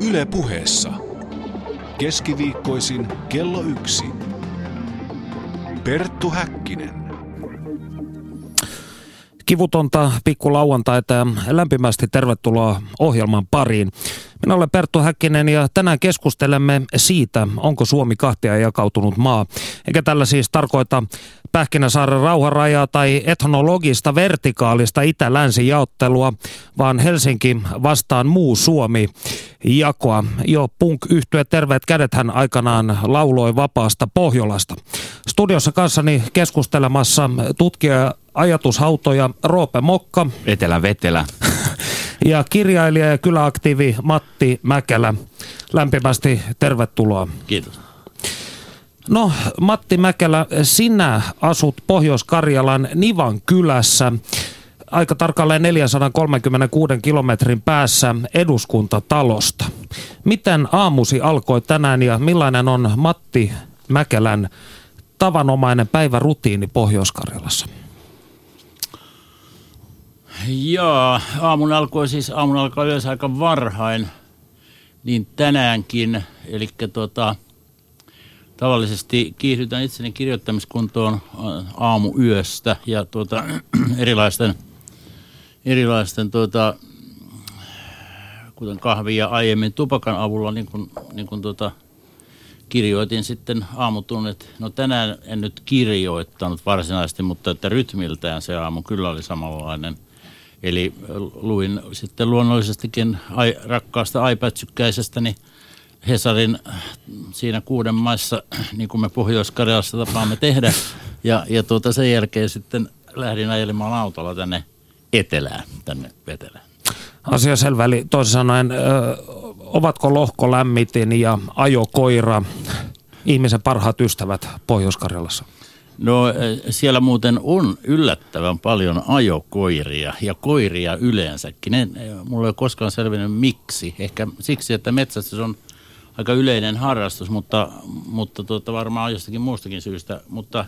Yle puheessa. Keskiviikkoisin kello yksi. Perttu Häkkinen. Kivutonta pikkulauantaita ja lämpimästi tervetuloa ohjelman pariin. Minä olen Perttu Häkkinen ja tänään keskustelemme siitä, onko Suomi kahtia jakautunut maa. Eikä tällä siis tarkoita Pähkinäsaaren rauharajaa tai etnologista vertikaalista itä-länsi jaottelua, vaan Helsinki vastaan muu Suomi jakoa. Jo punk yhtye Terveet kädethän aikanaan lauloi vapaasta Pohjolasta. Studiossa kanssani keskustelemassa tutkija ajatushautoja Roope Mokka. Etelä Vetelä. Ja kirjailija ja kyläaktiivi Matti Mäkelä. Lämpimästi tervetuloa. Kiitos. No Matti Mäkelä, sinä asut Pohjois-Karjalan Nivan kylässä aika tarkalleen 436 kilometrin päässä eduskuntatalosta. Miten aamusi alkoi tänään ja millainen on Matti Mäkelän tavanomainen päivärutiini Pohjois-Karjalassa? Joo, aamun alkoi siis, aamun alkoi yleensä aika varhain, niin tänäänkin, eli tota, tavallisesti kiihdytän itseni kirjoittamiskuntoon aamuyöstä ja tuota, erilaisten, erilaisten tuota, kuten kahvia aiemmin tupakan avulla, niin kuin, niin kuin tuota, kirjoitin sitten aamutunnet. No tänään en nyt kirjoittanut varsinaisesti, mutta että rytmiltään se aamu kyllä oli samanlainen – Eli luin sitten luonnollisestikin ai, rakkaasta iPad-sykkäisestäni Hesarin siinä kuuden maissa, niin kuin me Pohjois-Karjalassa tapaamme tehdä. Ja, ja tuota, sen jälkeen sitten lähdin ajelemaan autolla tänne etelään, tänne vetelään. Asia selvä, eli toisin sanoen, ö, ovatko lohkolämmitin ja ajokoira ihmisen parhaat ystävät Pohjois-Karjalassa? No eh, siellä muuten on yllättävän paljon ajokoiria ja koiria yleensäkin. Ne, eh, mulla ei ole koskaan selvinnyt miksi. Ehkä siksi, että metsästys on aika yleinen harrastus, mutta, mutta tuota, varmaan jostakin muustakin syystä. Mutta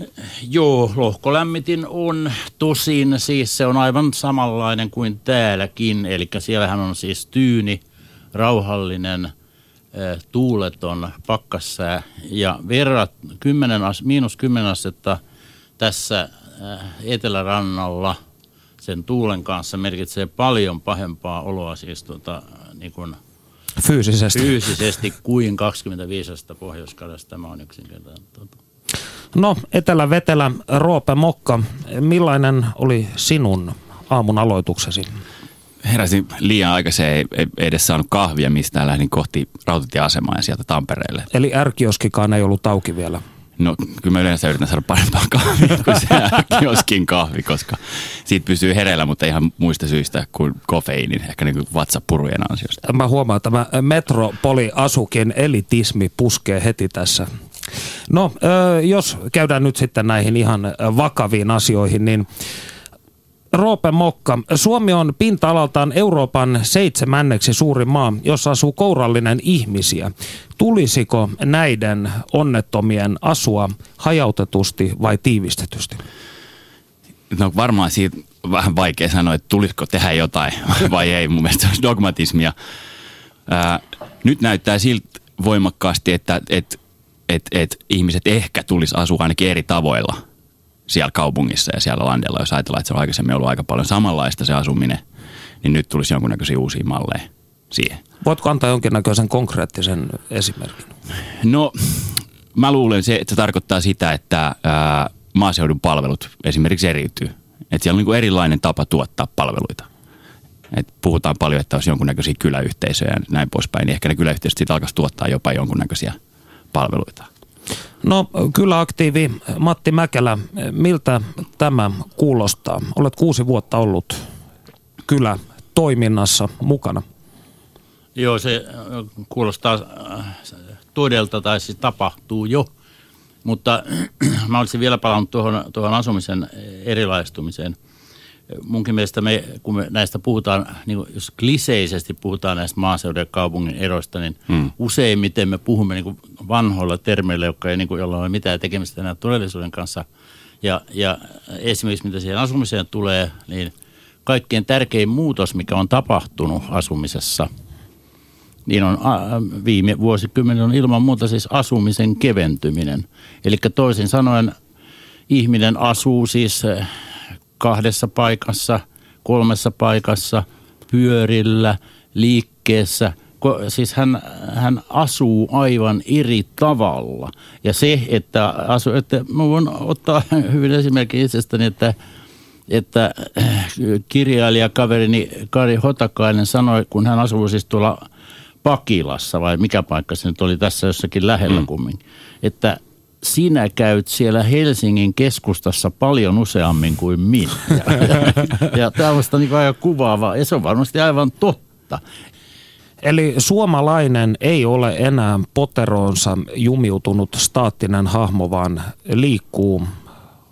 eh, joo, lohkolämmitin on tosin, siis se on aivan samanlainen kuin täälläkin. Eli siellähän on siis tyyni, rauhallinen – tuuleton pakkassää ja verrat 10, miinus 10 astetta tässä etelärannalla sen tuulen kanssa merkitsee paljon pahempaa oloa siis tota, niin kuin fyysisesti. fyysisesti kuin 25 astetta pohjois Tämä on yksinkertainen. Tota. No, Etelä-Vetelä, Roope Mokka, millainen oli sinun aamun aloituksesi? Heräsin liian aikaisin, ei, ei edes saanut kahvia mistään, lähdin kohti rautatieasemaa ja sieltä Tampereelle. Eli ärkioskikaan ei ollut auki vielä? No kyllä mä yleensä yritän saada parempaa kahvia kuin se ärkioskin kahvi, koska siitä pysyy hereillä, mutta ihan muista syistä kuin kofeiinin, ehkä niin kuin vatsapurujen ansiosta. Mä huomaan, että tämä metropoli-asukin elitismi puskee heti tässä. No, jos käydään nyt sitten näihin ihan vakaviin asioihin, niin Roope Mokka, Suomi on pinta-alaltaan Euroopan seitsemänneksi suuri maa, jossa asuu kourallinen ihmisiä. Tulisiko näiden onnettomien asua hajautetusti vai tiivistetysti? No varmaan siitä vähän vaikea sanoa, että tulisiko tehdä jotain vai ei. Mun mielestä se olisi dogmatismia. Ää, nyt näyttää siltä voimakkaasti, että et, et, et ihmiset ehkä tulisi asua ainakin eri tavoilla – siellä kaupungissa ja siellä landella, jos ajatellaan, että se on aikaisemmin ollut aika paljon samanlaista se asuminen, niin nyt tulisi jonkunnäköisiä uusia malleja siihen. Voitko antaa jonkinnäköisen konkreettisen esimerkin? No, mä luulen, se, että se tarkoittaa sitä, että ää, maaseudun palvelut esimerkiksi eriytyy. Että siellä on niin erilainen tapa tuottaa palveluita. Et puhutaan paljon, että olisi jonkunnäköisiä kyläyhteisöjä ja näin poispäin, niin ehkä ne kyläyhteisöt sitten alkaisi tuottaa jopa jonkunnäköisiä palveluita. No kyllä aktiivi Matti Mäkelä, miltä tämä kuulostaa? Olet kuusi vuotta ollut kyllä toiminnassa mukana. Joo, se kuulostaa äh, todelta tai siis tapahtuu jo. Mutta mä olisin vielä palannut tuohon, tuohon asumisen erilaistumiseen – munkin mielestä me, kun me näistä puhutaan, niin jos kliseisesti puhutaan näistä maaseudun ja kaupungin eroista, niin hmm. useimmiten me puhumme niin vanhoilla termeillä, jotka ei, niin kuin, jolla ole mitään tekemistä enää todellisuuden kanssa. Ja, ja esimerkiksi mitä siihen asumiseen tulee, niin kaikkein tärkein muutos, mikä on tapahtunut asumisessa, niin on viime vuosikymmenen on ilman muuta siis asumisen keventyminen. Eli toisin sanoen ihminen asuu siis kahdessa paikassa, kolmessa paikassa, pyörillä, liikkeessä. Siis hän, hän asuu aivan eri tavalla. Ja se, että, asu, että mä voin ottaa hyvin esimerkin itsestäni, että että eh, kirjailijakaverini Kari Hotakainen sanoi, kun hän asuu siis tuolla Pakilassa vai mikä paikka se nyt oli tässä jossakin lähellä mm. kumminkin, että sinä käyt siellä Helsingin keskustassa paljon useammin kuin minä. Ja, ja, ja tämä on niin aika kuvaava ja se on varmasti aivan totta. Eli suomalainen ei ole enää poteroonsa jumiutunut staattinen hahmo, vaan liikkuu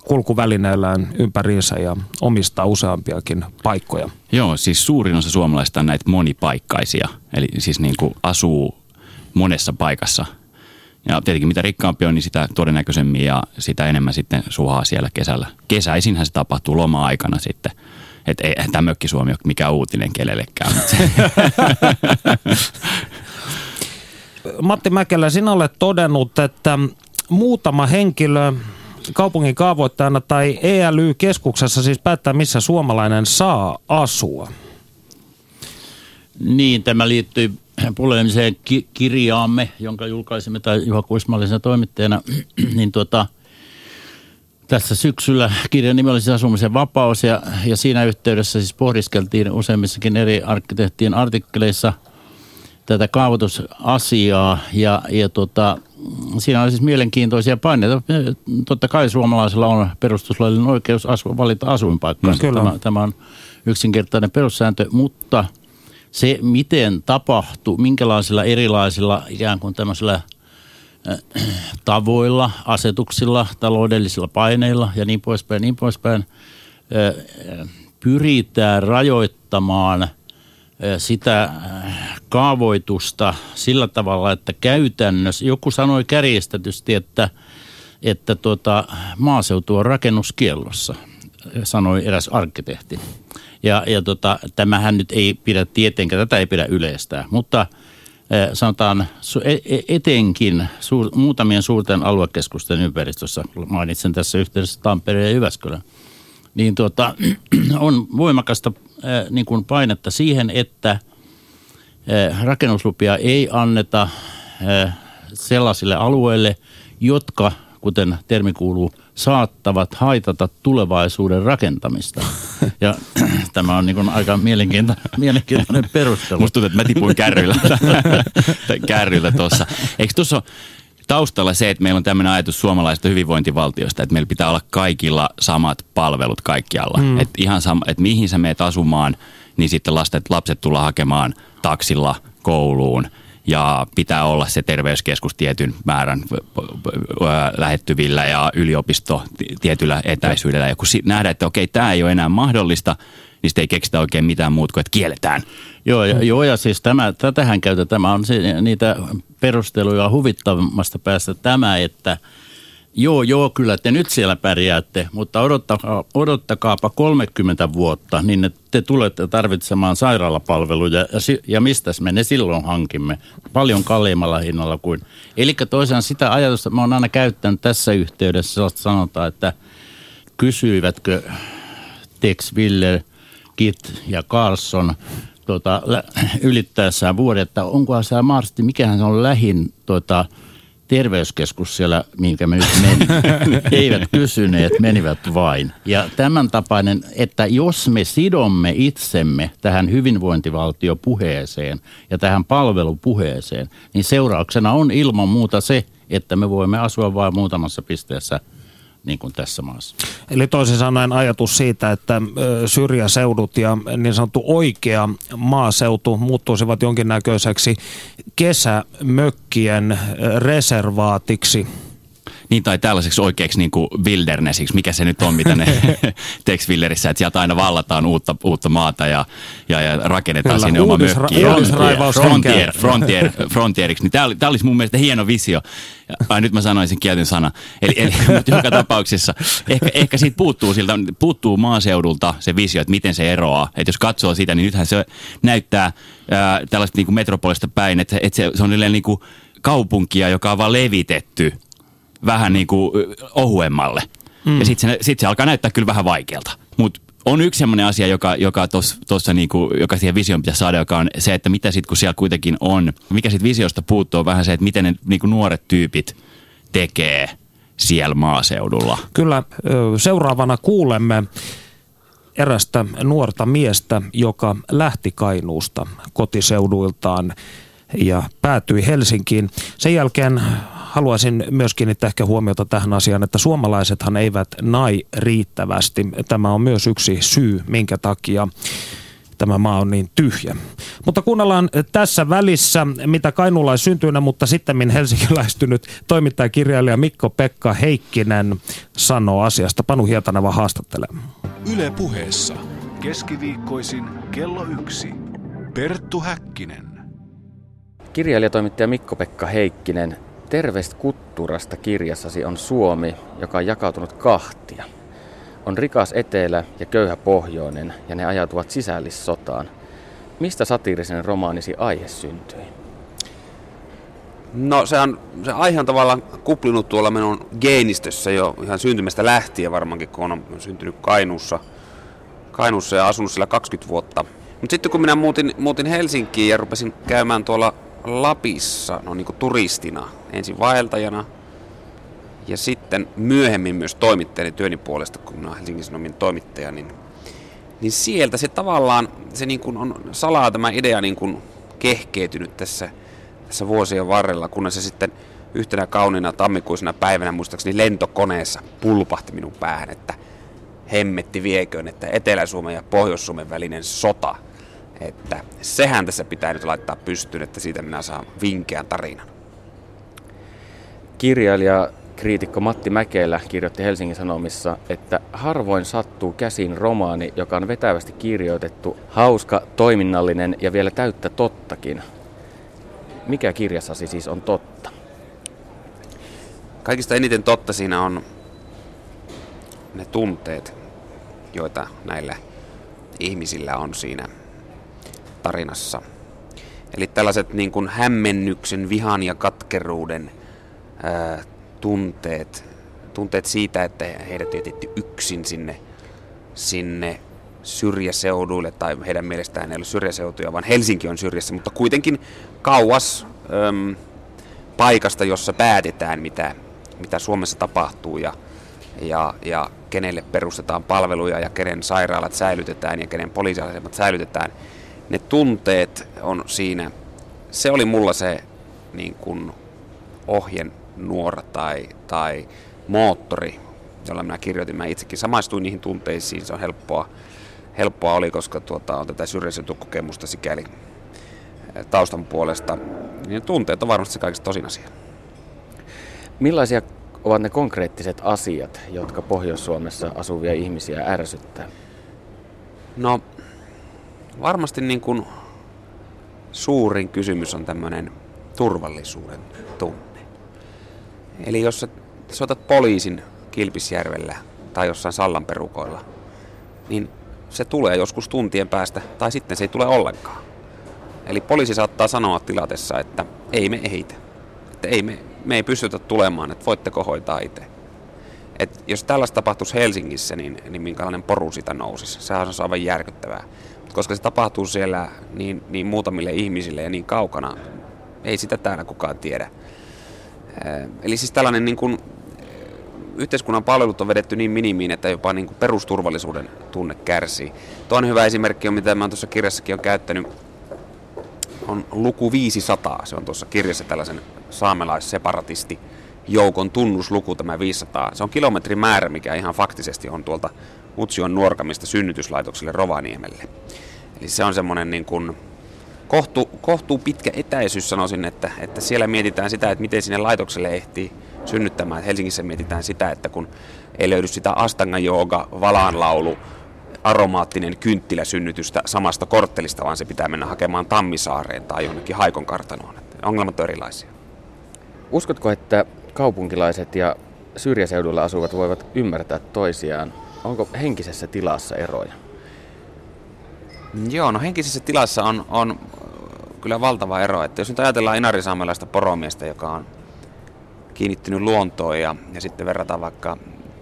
kulkuvälineellään ympäriinsä ja omistaa useampiakin paikkoja. Joo, siis suurin osa suomalaista on näitä monipaikkaisia, eli siis niin kuin asuu monessa paikassa. Ja tietenkin mitä rikkaampi on, niin sitä todennäköisemmin ja sitä enemmän sitten suhaa siellä kesällä. Kesäisinhän se tapahtuu loma-aikana sitten. Että ei tämä mökki Suomi ole mikään uutinen kenellekään. Matti Mäkelä, sinä olet todennut, että muutama henkilö kaupungin kaavoittajana tai ELY-keskuksessa siis päättää, missä suomalainen saa asua? Niin, tämä liittyy poleemiseen ki- kirjaamme, jonka julkaisimme tai Juha Kuismallisen toimittajana, niin tuota, tässä syksyllä kirjan nimi oli siis asumisen vapaus ja, ja siinä yhteydessä siis pohdiskeltiin useimmissakin eri arkkitehtien artikkeleissa tätä kaavoitusasiaa ja, ja tuota, siinä on siis mielenkiintoisia paineita. Totta kai suomalaisilla on perustuslaillinen oikeus asu, valita asuinpaikkaa. No, tämä, tämä on yksinkertainen perussääntö, mutta se miten tapahtuu, minkälaisilla erilaisilla ikään kuin tämmöisillä äh, tavoilla, asetuksilla, taloudellisilla paineilla ja niin poispäin, niin poispäin, äh, pyritään rajoittamaan – sitä kaavoitusta sillä tavalla, että käytännössä, joku sanoi kärjestetysti, että, että tuota, maaseutu on rakennuskiellossa, sanoi eräs arkkitehti. Ja, ja tota, tämähän nyt ei pidä tietenkään, tätä ei pidä yleistää, mutta sanotaan e, e, etenkin suur, muutamien suurten aluekeskusten ympäristössä, mainitsen tässä yhteydessä Tampereen ja Jyväskylän, niin tuota, on voimakasta Äh, niin kuin painetta siihen, että äh, rakennuslupia ei anneta sellaisille alueille, jotka, kuten termi kuuluu, saattavat haitata tulevaisuuden rakentamista. Ja tämä on niin aika mielenkiintoinen, mielenkiintoinen perustelu. Musta tuntuu, että mä tipuin kärryllä, kärryllä tuossa. Eikö tuossa taustalla se, että meillä on tämmöinen ajatus suomalaisesta hyvinvointivaltiosta, että meillä pitää olla kaikilla samat palvelut kaikkialla. Mm. Että ihan sama, että mihin sä meet asumaan, niin sitten lastet, lapset tulla hakemaan taksilla kouluun ja pitää olla se terveyskeskus tietyn määrän lähettyvillä ja yliopisto tietyllä etäisyydellä. Ja kun nähdään, että okei, tämä ei ole enää mahdollista, niin sitten ei keksitä oikein mitään muuta kuin, että kielletään. Joo, ja, joo, ja siis tämä, tätähän käytetään, tämä on niitä perusteluja huvittavasta päästä tämä, että joo, joo, kyllä te nyt siellä pärjäätte, mutta odottakaa, odottakaapa 30 vuotta, niin te tulette tarvitsemaan sairaalapalveluja ja, ja mistä me ne silloin hankimme? Paljon kalliimmalla hinnalla kuin. Eli toisaan sitä ajatusta mä oon aina käyttänyt tässä yhteydessä, sanotaan, että kysyivätkö Tex Willer, Kit ja Carlson tuota, ylittäessään vuoden, että onkohan se Marsti, mikähän se on lähin tuota, terveyskeskus siellä, minkä me nyt meni. Eivät kysyneet, menivät vain. Ja tämän tapainen, että jos me sidomme itsemme tähän hyvinvointivaltiopuheeseen ja tähän palvelupuheeseen, niin seurauksena on ilman muuta se, että me voimme asua vain muutamassa pisteessä – niin kuin tässä maassa. Eli toisin sanoen ajatus siitä, että syrjäseudut ja niin sanottu oikea maaseutu muuttuisivat jonkinnäköiseksi kesämökkien reservaatiksi. Niin tai tällaiseksi oikeaksi niin kuin wildernessiksi, mikä se nyt on, mitä ne Tex Wilderissä, että sieltä aina vallataan uutta, uutta maata ja, ja, ja rakennetaan Kyllä, sinne oma uudisra- mökki. Uudisraivaus Frontier, henkeä. frontier, frontieriksi. Niin tämä, tämä olisi mun mielestä hieno visio. Ai, nyt mä sanoisin kielten sana. Eli, eli mutta joka tapauksessa ehkä, ehkä siitä puuttuu, siltä, puuttuu maaseudulta se visio, että miten se eroaa. Että jos katsoo sitä, niin nythän se näyttää ää, tällaista niin kuin metropolista päin, että, että se, se on niin kuin kaupunkia, joka on vaan levitetty vähän niin kuin ohuemmalle. Mm. Ja sitten se, sit se alkaa näyttää kyllä vähän vaikealta. Mutta on yksi sellainen asia, joka, joka, tos, tossa niinku, joka siihen visioon pitäisi saada, joka on se, että mitä sitten kun siellä kuitenkin on, mikä siitä visiosta puuttuu, on vähän se, että miten ne niinku nuoret tyypit tekee siellä maaseudulla. Kyllä seuraavana kuulemme erästä nuorta miestä, joka lähti Kainuusta kotiseuduiltaan ja päätyi Helsinkiin. Sen jälkeen haluaisin myös kiinnittää ehkä huomiota tähän asiaan, että suomalaisethan eivät nai riittävästi. Tämä on myös yksi syy, minkä takia tämä maa on niin tyhjä. Mutta kuunnellaan tässä välissä, mitä kainuulaisyntyinen, mutta sitten helsinkiläistynyt toimittajakirjailija Mikko-Pekka Heikkinen sanoo asiasta. Panu Hietaneva haastattelee. Yle puheessa. Keskiviikkoisin kello yksi. Perttu Häkkinen. Kirjailijatoimittaja Mikko-Pekka Heikkinen, Terveistä Kutturasta kirjassasi on Suomi, joka on jakautunut kahtia. On rikas etelä ja köyhä pohjoinen, ja ne ajautuvat sisällissotaan. Mistä satiirisen romaanisi aihe syntyi? No se, on, se aihe on tavallaan kuplinut tuolla minun geenistössä jo ihan syntymästä lähtien varmaankin, kun on syntynyt Kainuussa, Kainuussa ja asunut siellä 20 vuotta. Mutta sitten kun minä muutin, muutin Helsinkiin ja rupesin käymään tuolla Lapissa no niin kuin turistina, ensin vaeltajana ja sitten myöhemmin myös toimittajani työni puolesta, kun olen Helsingin Sanomien toimittaja, niin, niin sieltä se tavallaan se niin kuin on salaa tämä idea niin kuin kehkeytynyt tässä, tässä vuosien varrella, kunnes se sitten yhtenä kauniina tammikuisena päivänä muistaakseni lentokoneessa pulpahti minun päähän, että hemmetti vieköön, että Etelä-Suomen ja Pohjois-Suomen välinen sota, että sehän tässä pitää nyt laittaa pystyyn, että siitä minä saan vinkeän tarinan. Kirjailija kriitikko Matti Mäkelä kirjoitti Helsingin Sanomissa, että harvoin sattuu käsin romaani, joka on vetävästi kirjoitettu, hauska, toiminnallinen ja vielä täyttä tottakin. Mikä kirjassasi siis on totta? Kaikista eniten totta siinä on ne tunteet, joita näillä ihmisillä on siinä tarinassa. Eli tällaiset niin kuin hämmennyksen, vihan ja katkeruuden ää, tunteet, tunteet siitä, että heidät on jätetty yksin sinne, sinne syrjäseuduille, tai heidän mielestään ei ole syrjäseutuja, vaan Helsinki on syrjässä, mutta kuitenkin kauas äm, paikasta, jossa päätetään, mitä, mitä Suomessa tapahtuu ja, ja, ja kenelle perustetaan palveluja ja kenen sairaalat säilytetään ja kenen poliisiasemat säilytetään. Ne tunteet on siinä, se oli mulla se niin kuin ohjenuora tai, tai moottori, jolla minä kirjoitin. Mä itsekin samaistuin niihin tunteisiin, se on helppoa, helppoa oli, koska tuota, on tätä syrjäseutukokemusta sikäli eh, taustan puolesta. Niin tunteet on varmasti se kaikista tosin asia. Millaisia ovat ne konkreettiset asiat, jotka Pohjois-Suomessa asuvia ihmisiä ärsyttää? No, varmasti niin kuin suurin kysymys on tämmöinen turvallisuuden tunne. Eli jos sä soitat poliisin Kilpisjärvellä tai jossain Sallan perukoilla, niin se tulee joskus tuntien päästä tai sitten se ei tule ollenkaan. Eli poliisi saattaa sanoa tilatessa, että ei me ehitä. Että ei me, me ei pystytä tulemaan, että voitteko hoitaa itse. Et jos tällaista tapahtuisi Helsingissä, niin, niin minkälainen poru sitä nousisi. Sehän on aivan järkyttävää. Koska se tapahtuu siellä niin, niin muutamille ihmisille ja niin kaukana, ei sitä täällä kukaan tiedä. Eli siis tällainen niin kuin, yhteiskunnan palvelut on vedetty niin minimiin, että jopa niin kuin perusturvallisuuden tunne kärsii. Toinen hyvä esimerkki on, mitä mä tuossa kirjassakin on käyttänyt, on luku 500. Se on tuossa kirjassa tällaisen saamelaisseparatisti joukon tunnusluku tämä 500. Se on kilometrin määrä, mikä ihan faktisesti on tuolta Utsion nuorkamista synnytyslaitokselle Rovaniemelle. Eli se on semmoinen niin kuin kohtu, kohtuu pitkä etäisyys sanoisin, että, että siellä mietitään sitä, että miten sinne laitokselle ehtii synnyttämään. Helsingissä mietitään sitä, että kun ei löydy sitä astanga jooga, valaanlaulu, aromaattinen kynttiläsynnytystä samasta korttelista, vaan se pitää mennä hakemaan Tammisaareen tai jonnekin Haikon kartanoon. Ongelmat on erilaisia. Uskotko, että kaupunkilaiset ja syrjäseudulla asuvat voivat ymmärtää toisiaan? Onko henkisessä tilassa eroja? Joo, no henkisessä tilassa on, on kyllä valtava ero. Että jos nyt ajatellaan inarisaamelaista poromiestä, joka on kiinnittynyt luontoon ja, ja sitten verrataan vaikka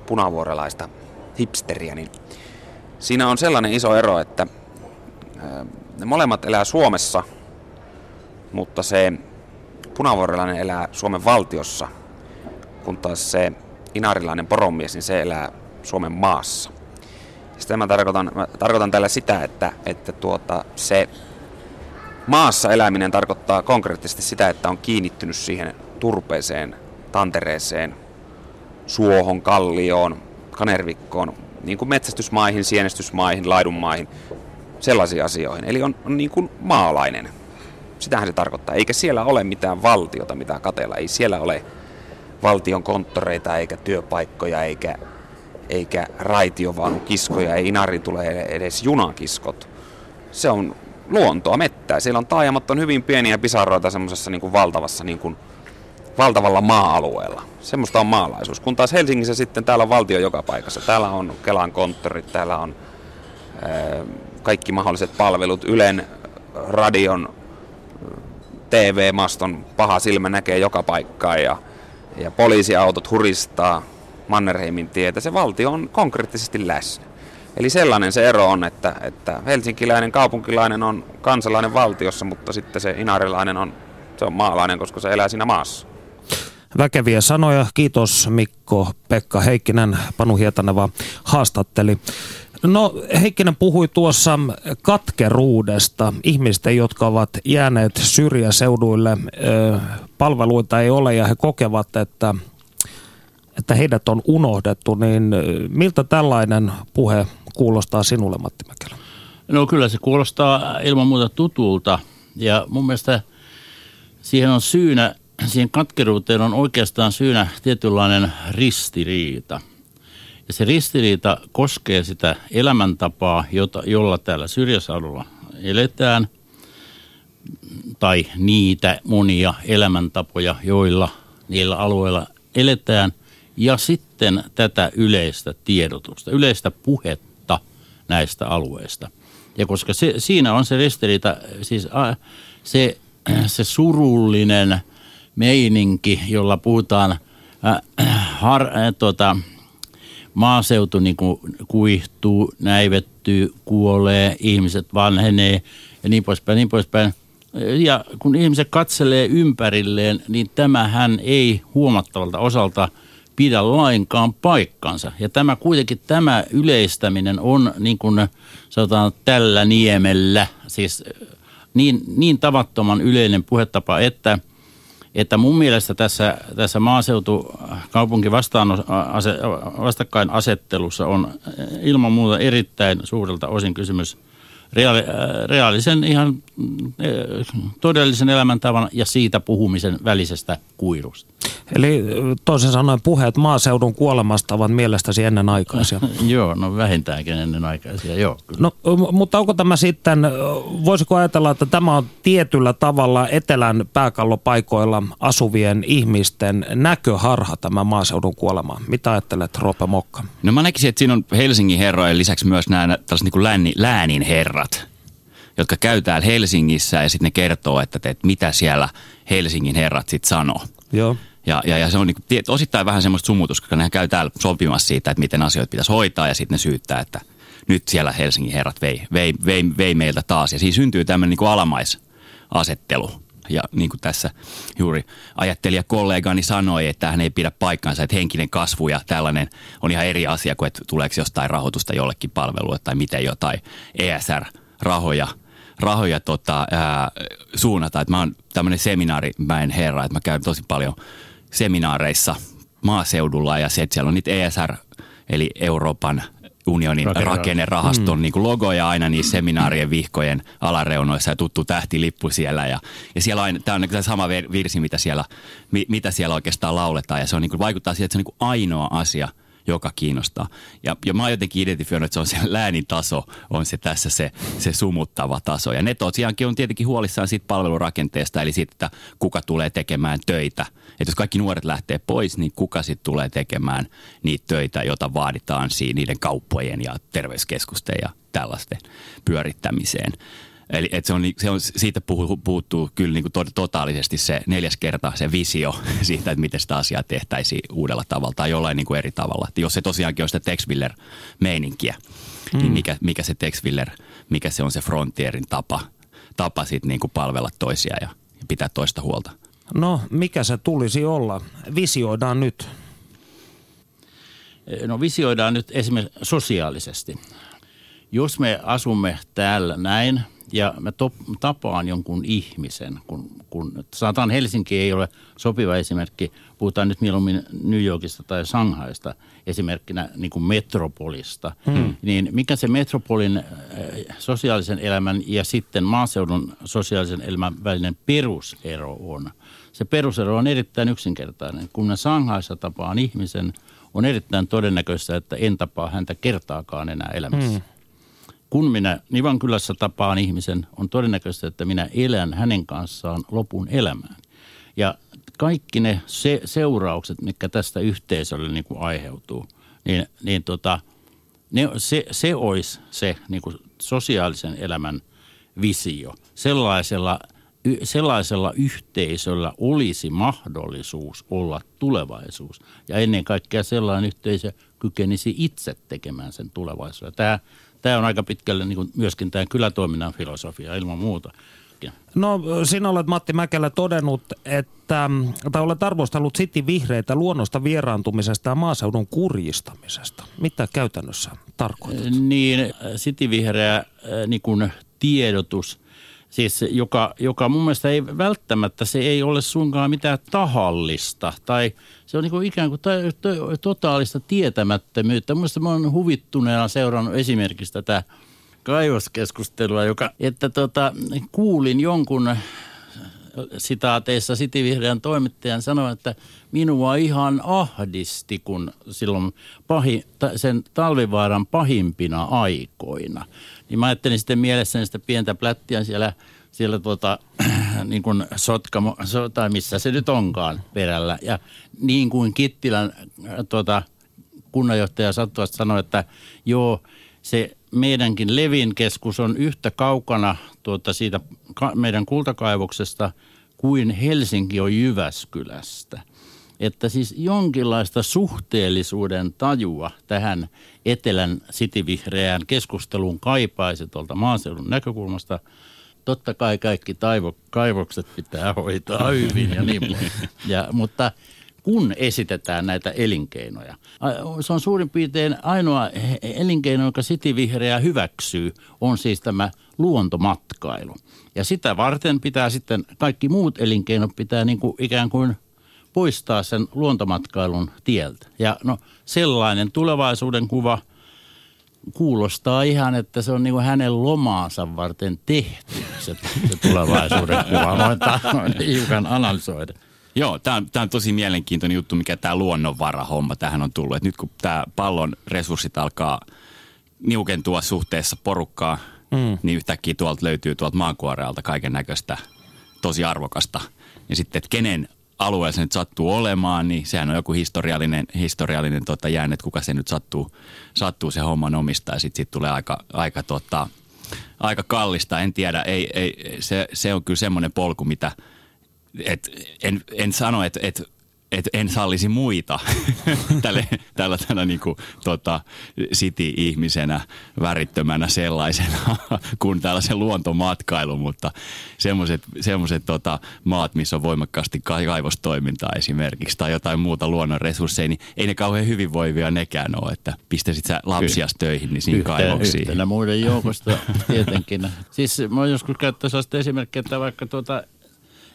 punavuorelaista hipsteriä, niin siinä on sellainen iso ero, että ne molemmat elää Suomessa, mutta se punavuorelainen elää Suomen valtiossa, kun taas se inarilainen poromies, niin se elää Suomen maassa. Sitten mä tarkoitan, mä tarkoitan tällä sitä, että, että tuota, se maassa eläminen tarkoittaa konkreettisesti sitä, että on kiinnittynyt siihen turpeeseen, tantereeseen, suohon, kallioon, kanervikkoon, niin kuin metsästysmaihin, sienestysmaihin, laidunmaihin, sellaisiin asioihin. Eli on, on niin kuin maalainen. Sitähän se tarkoittaa. Eikä siellä ole mitään valtiota, mitä katella. Ei siellä ole valtion konttoreita, eikä työpaikkoja, eikä, eikä raitiovaunu kiskoja, ei Inari tule edes junakiskot. Se on luontoa, mettää. Siellä on taajamat on hyvin pieniä pisaroita semmoisessa niin valtavassa niin kuin, valtavalla maa-alueella. Semmoista on maalaisuus. Kun taas Helsingissä sitten täällä on valtio joka paikassa. Täällä on Kelan konttorit, täällä on ää, kaikki mahdolliset palvelut, Ylen, radion, TV-maston paha silmä näkee joka paikkaan ja, ja poliisiautot huristaa Mannerheimin tietä. Se valtio on konkreettisesti läsnä. Eli sellainen se ero on, että, että helsinkiläinen kaupunkilainen on kansalainen valtiossa, mutta sitten se inarilainen on, se on maalainen, koska se elää siinä maassa. Väkeviä sanoja. Kiitos Mikko Pekka Heikkinen. Panu Hietaneva haastatteli. No Heikkinen puhui tuossa katkeruudesta. Ihmisten, jotka ovat jääneet syrjäseuduille, palveluita ei ole ja he kokevat, että, että heidät on unohdettu. Niin miltä tällainen puhe kuulostaa sinulle, Matti Mäkelä? No kyllä se kuulostaa ilman muuta tutulta ja mun mielestä siihen on syynä, siihen katkeruuteen on oikeastaan syynä tietynlainen ristiriita. Ja se ristiriita koskee sitä elämäntapaa, jota, jolla täällä syrjäseudulla eletään, tai niitä monia elämäntapoja, joilla niillä alueilla eletään, ja sitten tätä yleistä tiedotusta, yleistä puhetta näistä alueista. Ja koska se, siinä on se ristiriita, siis se, se surullinen meininki, jolla puhutaan har, äh, tota, maaseutu niin kuin kuihtuu, näivettyy, kuolee, ihmiset vanhenee ja niin poispäin, niin poispäin. Ja kun ihmiset katselee ympärilleen, niin tämähän ei huomattavalta osalta – pidä lainkaan paikkansa. Ja tämä kuitenkin tämä yleistäminen on niin kuin sanotaan tällä niemellä, siis niin, niin tavattoman yleinen puhetapa, että, että mun mielestä tässä, tässä maaseutu-kaupunki vastaan, vastakkainasettelussa on ilman muuta erittäin suurelta osin kysymys – reaali, reaalisen ihan todellisen elämäntavan ja siitä puhumisen välisestä kuilusta. Eli äh, toisin sanoen puheet maaseudun kuolemasta ovat mielestäsi ennenaikaisia. joo, no vähintäänkin ennenaikaisia, joo. Kyllä. No, mutta onko tämä sitten, voisiko ajatella, että tämä on tietyllä tavalla etelän pääkallopaikoilla asuvien ihmisten näköharha tämä maaseudun kuolema? Mitä ajattelet, Roope Mokka? No mä näkisin, että siinä on Helsingin herrojen lisäksi myös nämä tällaiset niin kuin lääni, läänin herrat herrat, jotka käy täällä Helsingissä ja sitten ne kertoo, että, että mitä siellä Helsingin herrat sitten sanoo. Joo. Ja, ja, ja se on niin, osittain vähän semmoista sumutus, koska ne käy täällä sopimassa siitä, että miten asioita pitäisi hoitaa ja sitten ne syyttää, että nyt siellä Helsingin herrat vei, vei, vei, vei meiltä taas. Ja siinä syntyy tämmöinen niin alamaisasettelu. Ja niin kuin tässä juuri ajattelija kollegani sanoi, että hän ei pidä paikkansa, että henkinen kasvu ja tällainen on ihan eri asia kuin, että tuleeko jostain rahoitusta jollekin palvelulle tai miten jotain ESR-rahoja rahoja tota, ää, suunnata. Että mä oon tämmöinen seminaarimäen herra, että mä käyn tosi paljon seminaareissa maaseudulla ja se, että siellä on niitä ESR, eli Euroopan unionin Rakennerahasto. rakennerahaston mm. niin logoja aina niissä seminaarien vihkojen alareunoissa ja tuttu tähtilippu siellä. Ja, ja siellä on, tämä on niin kuin sama virsi, mitä siellä, mi, mitä siellä oikeastaan lauletaan ja se on, niin kuin, vaikuttaa siihen, että se on niin kuin ainoa asia, joka kiinnostaa. Ja, ja mä oon jotenkin identifioinut, että se on se läänin taso, on se tässä se, se sumuttava taso. Ja ne tosiaankin on tietenkin huolissaan siitä palvelurakenteesta, eli siitä, että kuka tulee tekemään töitä. Että jos kaikki nuoret lähtee pois, niin kuka sitten tulee tekemään niitä töitä, joita vaaditaan siinä niiden kauppojen ja terveyskeskusten ja tällaisten pyörittämiseen. Eli et se on, ni- se on, siitä puhu, puuttuu kyllä niin kuin to, totaalisesti se neljäs kerta se visio siitä, että miten sitä asiaa tehtäisiin uudella tavalla tai jollain niin kuin eri tavalla. Että jos se tosiaankin on sitä Tex Willer-meininkiä, mm. niin mikä, mikä se Tex mikä se on se Frontierin tapa, tapa sit niin kuin palvella toisia ja, ja pitää toista huolta. No, mikä se tulisi olla? Visioidaan nyt. No visioidaan nyt esimerkiksi sosiaalisesti. Jos me asumme täällä näin ja mä top, tapaan jonkun ihmisen, kun, kun sanotaan Helsinki ei ole sopiva esimerkki, puhutaan nyt mieluummin New Yorkista tai Shanghaista esimerkkinä niin kuin metropolista, hmm. niin mikä se metropolin äh, sosiaalisen elämän ja sitten maaseudun sosiaalisen elämän välinen perusero on? Se perusero on erittäin yksinkertainen. Kun mä Shanghaissa tapaan ihmisen, on erittäin todennäköistä, että en tapaa häntä kertaakaan enää elämässä. Hmm kun minä Nivankylässä tapaan ihmisen, on todennäköistä, että minä elän hänen kanssaan lopun elämään. Ja kaikki ne se, seuraukset, mitkä tästä yhteisölle niin kuin aiheutuu, niin, niin tota, ne, se, se olisi se niin kuin sosiaalisen elämän visio. Sellaisella, sellaisella yhteisöllä olisi mahdollisuus olla tulevaisuus. Ja ennen kaikkea sellainen yhteisö kykenisi itse tekemään sen tulevaisuuden. Tämä tämä on aika pitkälle niin kuin myöskin tämä kylätoiminnan filosofia ilman muuta. No sinä olet Matti Mäkelä todennut, että, tai olet arvostellut City vihreitä luonnosta vieraantumisesta ja maaseudun kurjistamisesta. Mitä käytännössä tarkoitat? Niin, City vihreä niin kuin tiedotus, siis joka, joka mun mielestä ei välttämättä, se ei ole suinkaan mitään tahallista tai se on niin kuin ikään kuin totaalista tietämättömyyttä. Mielestäni mä oon huvittuneena seurannut esimerkiksi tätä kaivoskeskustelua, joka, että tota, kuulin jonkun sitaateissa Sitivihreän toimittajan sanoa, että minua ihan ahdisti, kun silloin pahi, sen talvivaaran pahimpina aikoina. Niin mä ajattelin sitten mielessäni sitä pientä plättiä siellä, siellä tuota, niin kuin Sotkamo, tai missä se nyt onkaan perällä. Ja niin kuin Kittilän tuota, kunnanjohtaja sattuvasti sanoi, että joo, se meidänkin Levin keskus on yhtä kaukana tuota siitä meidän kultakaivoksesta kuin Helsinki on Jyväskylästä. Että siis jonkinlaista suhteellisuuden tajua tähän etelän sitivihreään keskusteluun kaipaisi tuolta maaseudun näkökulmasta. Totta kai kaikki taivo, kaivokset pitää hoitaa hyvin ja niin. Ja, mutta kun esitetään näitä elinkeinoja. Se on suurin piirtein ainoa elinkeino, joka Vihreä hyväksyy, on siis tämä luontomatkailu. Ja sitä varten pitää sitten, kaikki muut elinkeinot pitää niin kuin ikään kuin poistaa sen luontomatkailun tieltä. Ja no sellainen tulevaisuuden kuva kuulostaa ihan, että se on niin kuin hänen lomaansa varten tehty se, se tulevaisuuden kuva. Voin hiukan analysoida. Joo, tämä on, on tosi mielenkiintoinen juttu, mikä tämä luonnonvara-homma tähän on tullut. Et nyt kun tämä pallon resurssit alkaa niukentua suhteessa porukkaa, mm. niin yhtäkkiä tuolta löytyy tuolta maankuorealta kaiken näköistä tosi arvokasta. Ja sitten, että kenen alueella se nyt sattuu olemaan, niin sehän on joku historiallinen, historiallinen tota jäänne, että kuka se nyt sattuu, sattuu se homman omistaa. Sitten sit tulee aika, aika, tota, aika kallista, en tiedä. Ei, ei, se, se on kyllä semmoinen polku, mitä – et en, en sano, että et, et en sallisi muita tälle, tällä, tällä niin kuin, tota, city-ihmisenä, värittömänä sellaisena kuin tällaisen luontomatkailu, mutta semmoiset, tota, maat, missä on voimakkaasti kaivostoimintaa esimerkiksi tai jotain muuta luonnon resursseja, niin ei ne kauhean hyvinvoivia nekään ole, että pistäisit sä lapsias töihin niin siinä Yhteen, kaivoksiin. Yhtenä muiden joukosta tietenkin. Siis mä joskus käyttänyt sellaista esimerkkiä, että vaikka tuota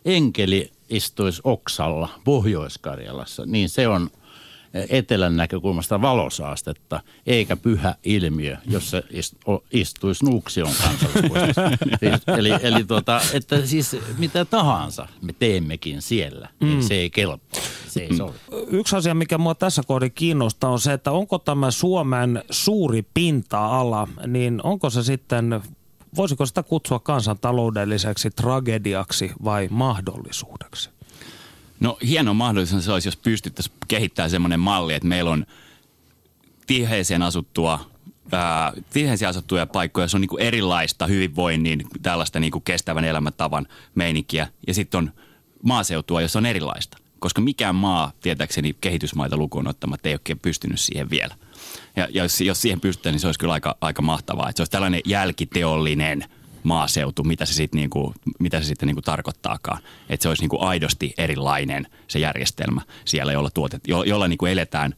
enkeli istuisi oksalla Pohjois-Karjalassa, niin se on etelän näkökulmasta valosaastetta, eikä pyhä ilmiö, jos se istuisi Nuuksion kansallispuistossa. siis, eli eli tuota, että siis mitä tahansa me teemmekin siellä, niin mm. se ei kelpaa. Se ei sovi. Yksi asia, mikä mua tässä kohdassa kiinnostaa, on se, että onko tämä Suomen suuri pinta-ala, niin onko se sitten voisiko sitä kutsua kansantaloudelliseksi tragediaksi vai mahdollisuudeksi? No hieno mahdollisuus se olisi, jos pystyttäisiin kehittämään semmoinen malli, että meillä on tiheeseen asuttua tiheeseen asuttuja paikkoja, joissa on niin erilaista hyvinvoinnin, tällaista niin kestävän elämäntavan meininkiä. Ja sitten on maaseutua, jossa on erilaista. Koska mikään maa, tietääkseni kehitysmaita lukuun ottamatta, ei ole pystynyt siihen vielä. Ja, jos, jos siihen pystytään, niin se olisi kyllä aika, aika mahtavaa. Että se olisi tällainen jälkiteollinen – maaseutu, mitä se sitten niinku, mitä se sitten niinku tarkoittaakaan. Että se olisi niinku aidosti erilainen se järjestelmä siellä, jolla, tuotet, jo, jolla niinku eletään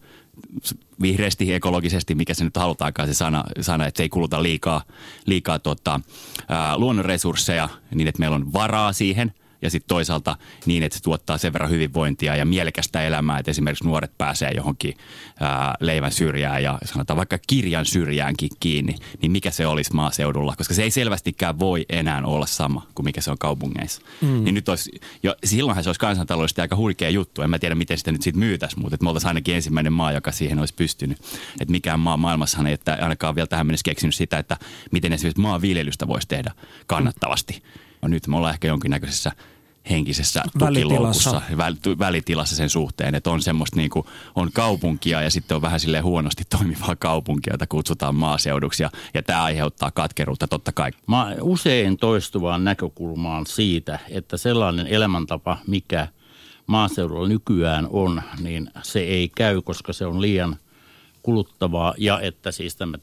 vihreästi, ekologisesti, mikä se nyt halutaankaan se sana, sana että se ei kuluta liikaa, liikaa tota, ää, luonnonresursseja niin, että meillä on varaa siihen – ja sitten toisaalta niin, että se tuottaa sen verran hyvinvointia ja mielekästä elämää, että esimerkiksi nuoret pääsee johonkin ää, leivän syrjään ja sanotaan vaikka kirjan syrjäänkin kiinni, niin mikä se olisi maaseudulla, koska se ei selvästikään voi enää olla sama kuin mikä se on kaupungeissa. Mm. Niin nyt olisi, jo, silloinhan se olisi kansantaloudellisesti aika huikea juttu. En mä tiedä, miten sitä nyt siitä myytäisiin, mutta että me oltaisiin ainakin ensimmäinen maa, joka siihen olisi pystynyt. Että mikään maa maailmassahan ei että ainakaan vielä tähän mennessä keksinyt sitä, että miten esimerkiksi maanviljelystä voisi tehdä kannattavasti. No nyt me ollaan ehkä jonkinnäköisessä henkisessä tukiloukussa, välitilassa. välitilassa sen suhteen, että on semmoista niin kuin, on kaupunkia ja sitten on vähän sille huonosti toimivaa kaupunkia, jota kutsutaan maaseuduksi ja, ja tämä aiheuttaa katkeruutta totta kai. Mä usein toistuvaan näkökulmaan siitä, että sellainen elämäntapa, mikä maaseudulla nykyään on, niin se ei käy, koska se on liian kuluttavaa ja että siis tämä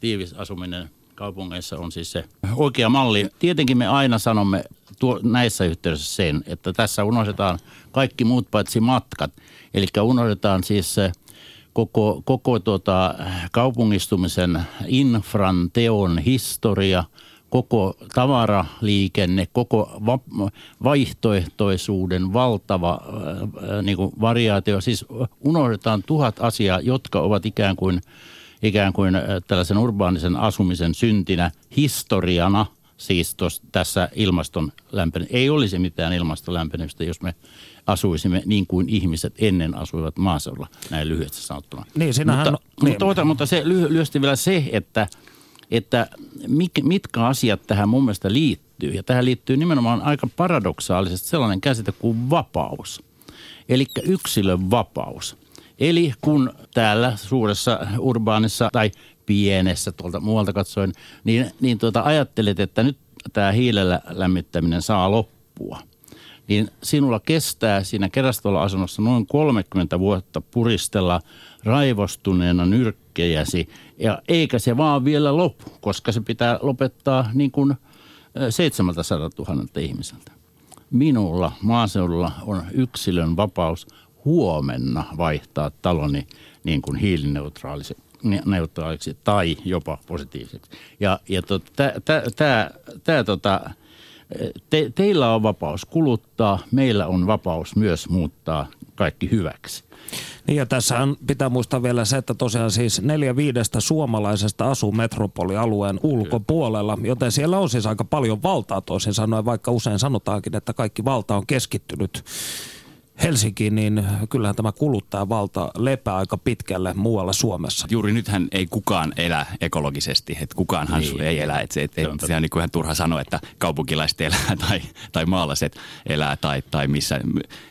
tiivis asuminen kaupungeissa on siis se oikea malli. Tietenkin me aina sanomme tuo, näissä yhteydessä sen, että tässä unohdetaan kaikki muut paitsi matkat. Eli unohdetaan siis se koko, koko tota kaupungistumisen infran teon historia, koko tavaraliikenne, koko va- vaihtoehtoisuuden valtava äh, niin kuin variaatio. Siis unohdetaan tuhat asiaa, jotka ovat ikään kuin, ikään kuin tällaisen urbaanisen asumisen syntinä historiana – siis tos, tässä ilmaston lämpenemistä. Ei olisi mitään ilmaston lämpenemistä, jos me asuisimme niin kuin ihmiset ennen asuivat maaseudulla, näin lyhyesti sanottuna. Niin, sinähän... Mutta, niin. mutta, mutta, mutta se lyhy, lyhyesti vielä se, että, että mitkä asiat tähän mun mielestä liittyy. Ja tähän liittyy nimenomaan aika paradoksaalisesti sellainen käsite kuin vapaus. Eli yksilön vapaus. Eli kun täällä suuressa urbaanissa tai pienessä tuolta muualta katsoen, niin, niin tuota, ajattelet, että nyt tämä hiilellä lämmittäminen saa loppua. Niin sinulla kestää siinä kerrastolla asunnossa noin 30 vuotta puristella raivostuneena nyrkkejäsi, ja eikä se vaan vielä lopu, koska se pitää lopettaa niin kuin 700 000 ihmiseltä. Minulla maaseudulla on yksilön vapaus huomenna vaihtaa taloni niin kuin hiilineutraaliksi neutraaliksi tai jopa positiiviseksi. Ja, ja to, tämä tota, te, teillä on vapaus kuluttaa, meillä on vapaus myös muuttaa kaikki hyväksi. Niin ja tässä pitää muistaa vielä se, että tosiaan siis neljä viidestä suomalaisesta asuu metropolialueen ulkopuolella, joten siellä on siis aika paljon valtaa toisin sanoen, vaikka usein sanotaankin, että kaikki valta on keskittynyt Helsinkiin, niin kyllähän tämä kuluttajavalta lepää aika pitkälle muualla Suomessa. Juuri nythän ei kukaan elä ekologisesti, että kukaanhan niin. ei elä. Että se, et, se on, se on niin kuin ihan turha sanoa, että kaupunkilaiset elää tai, tai maalaiset elää tai, tai missä.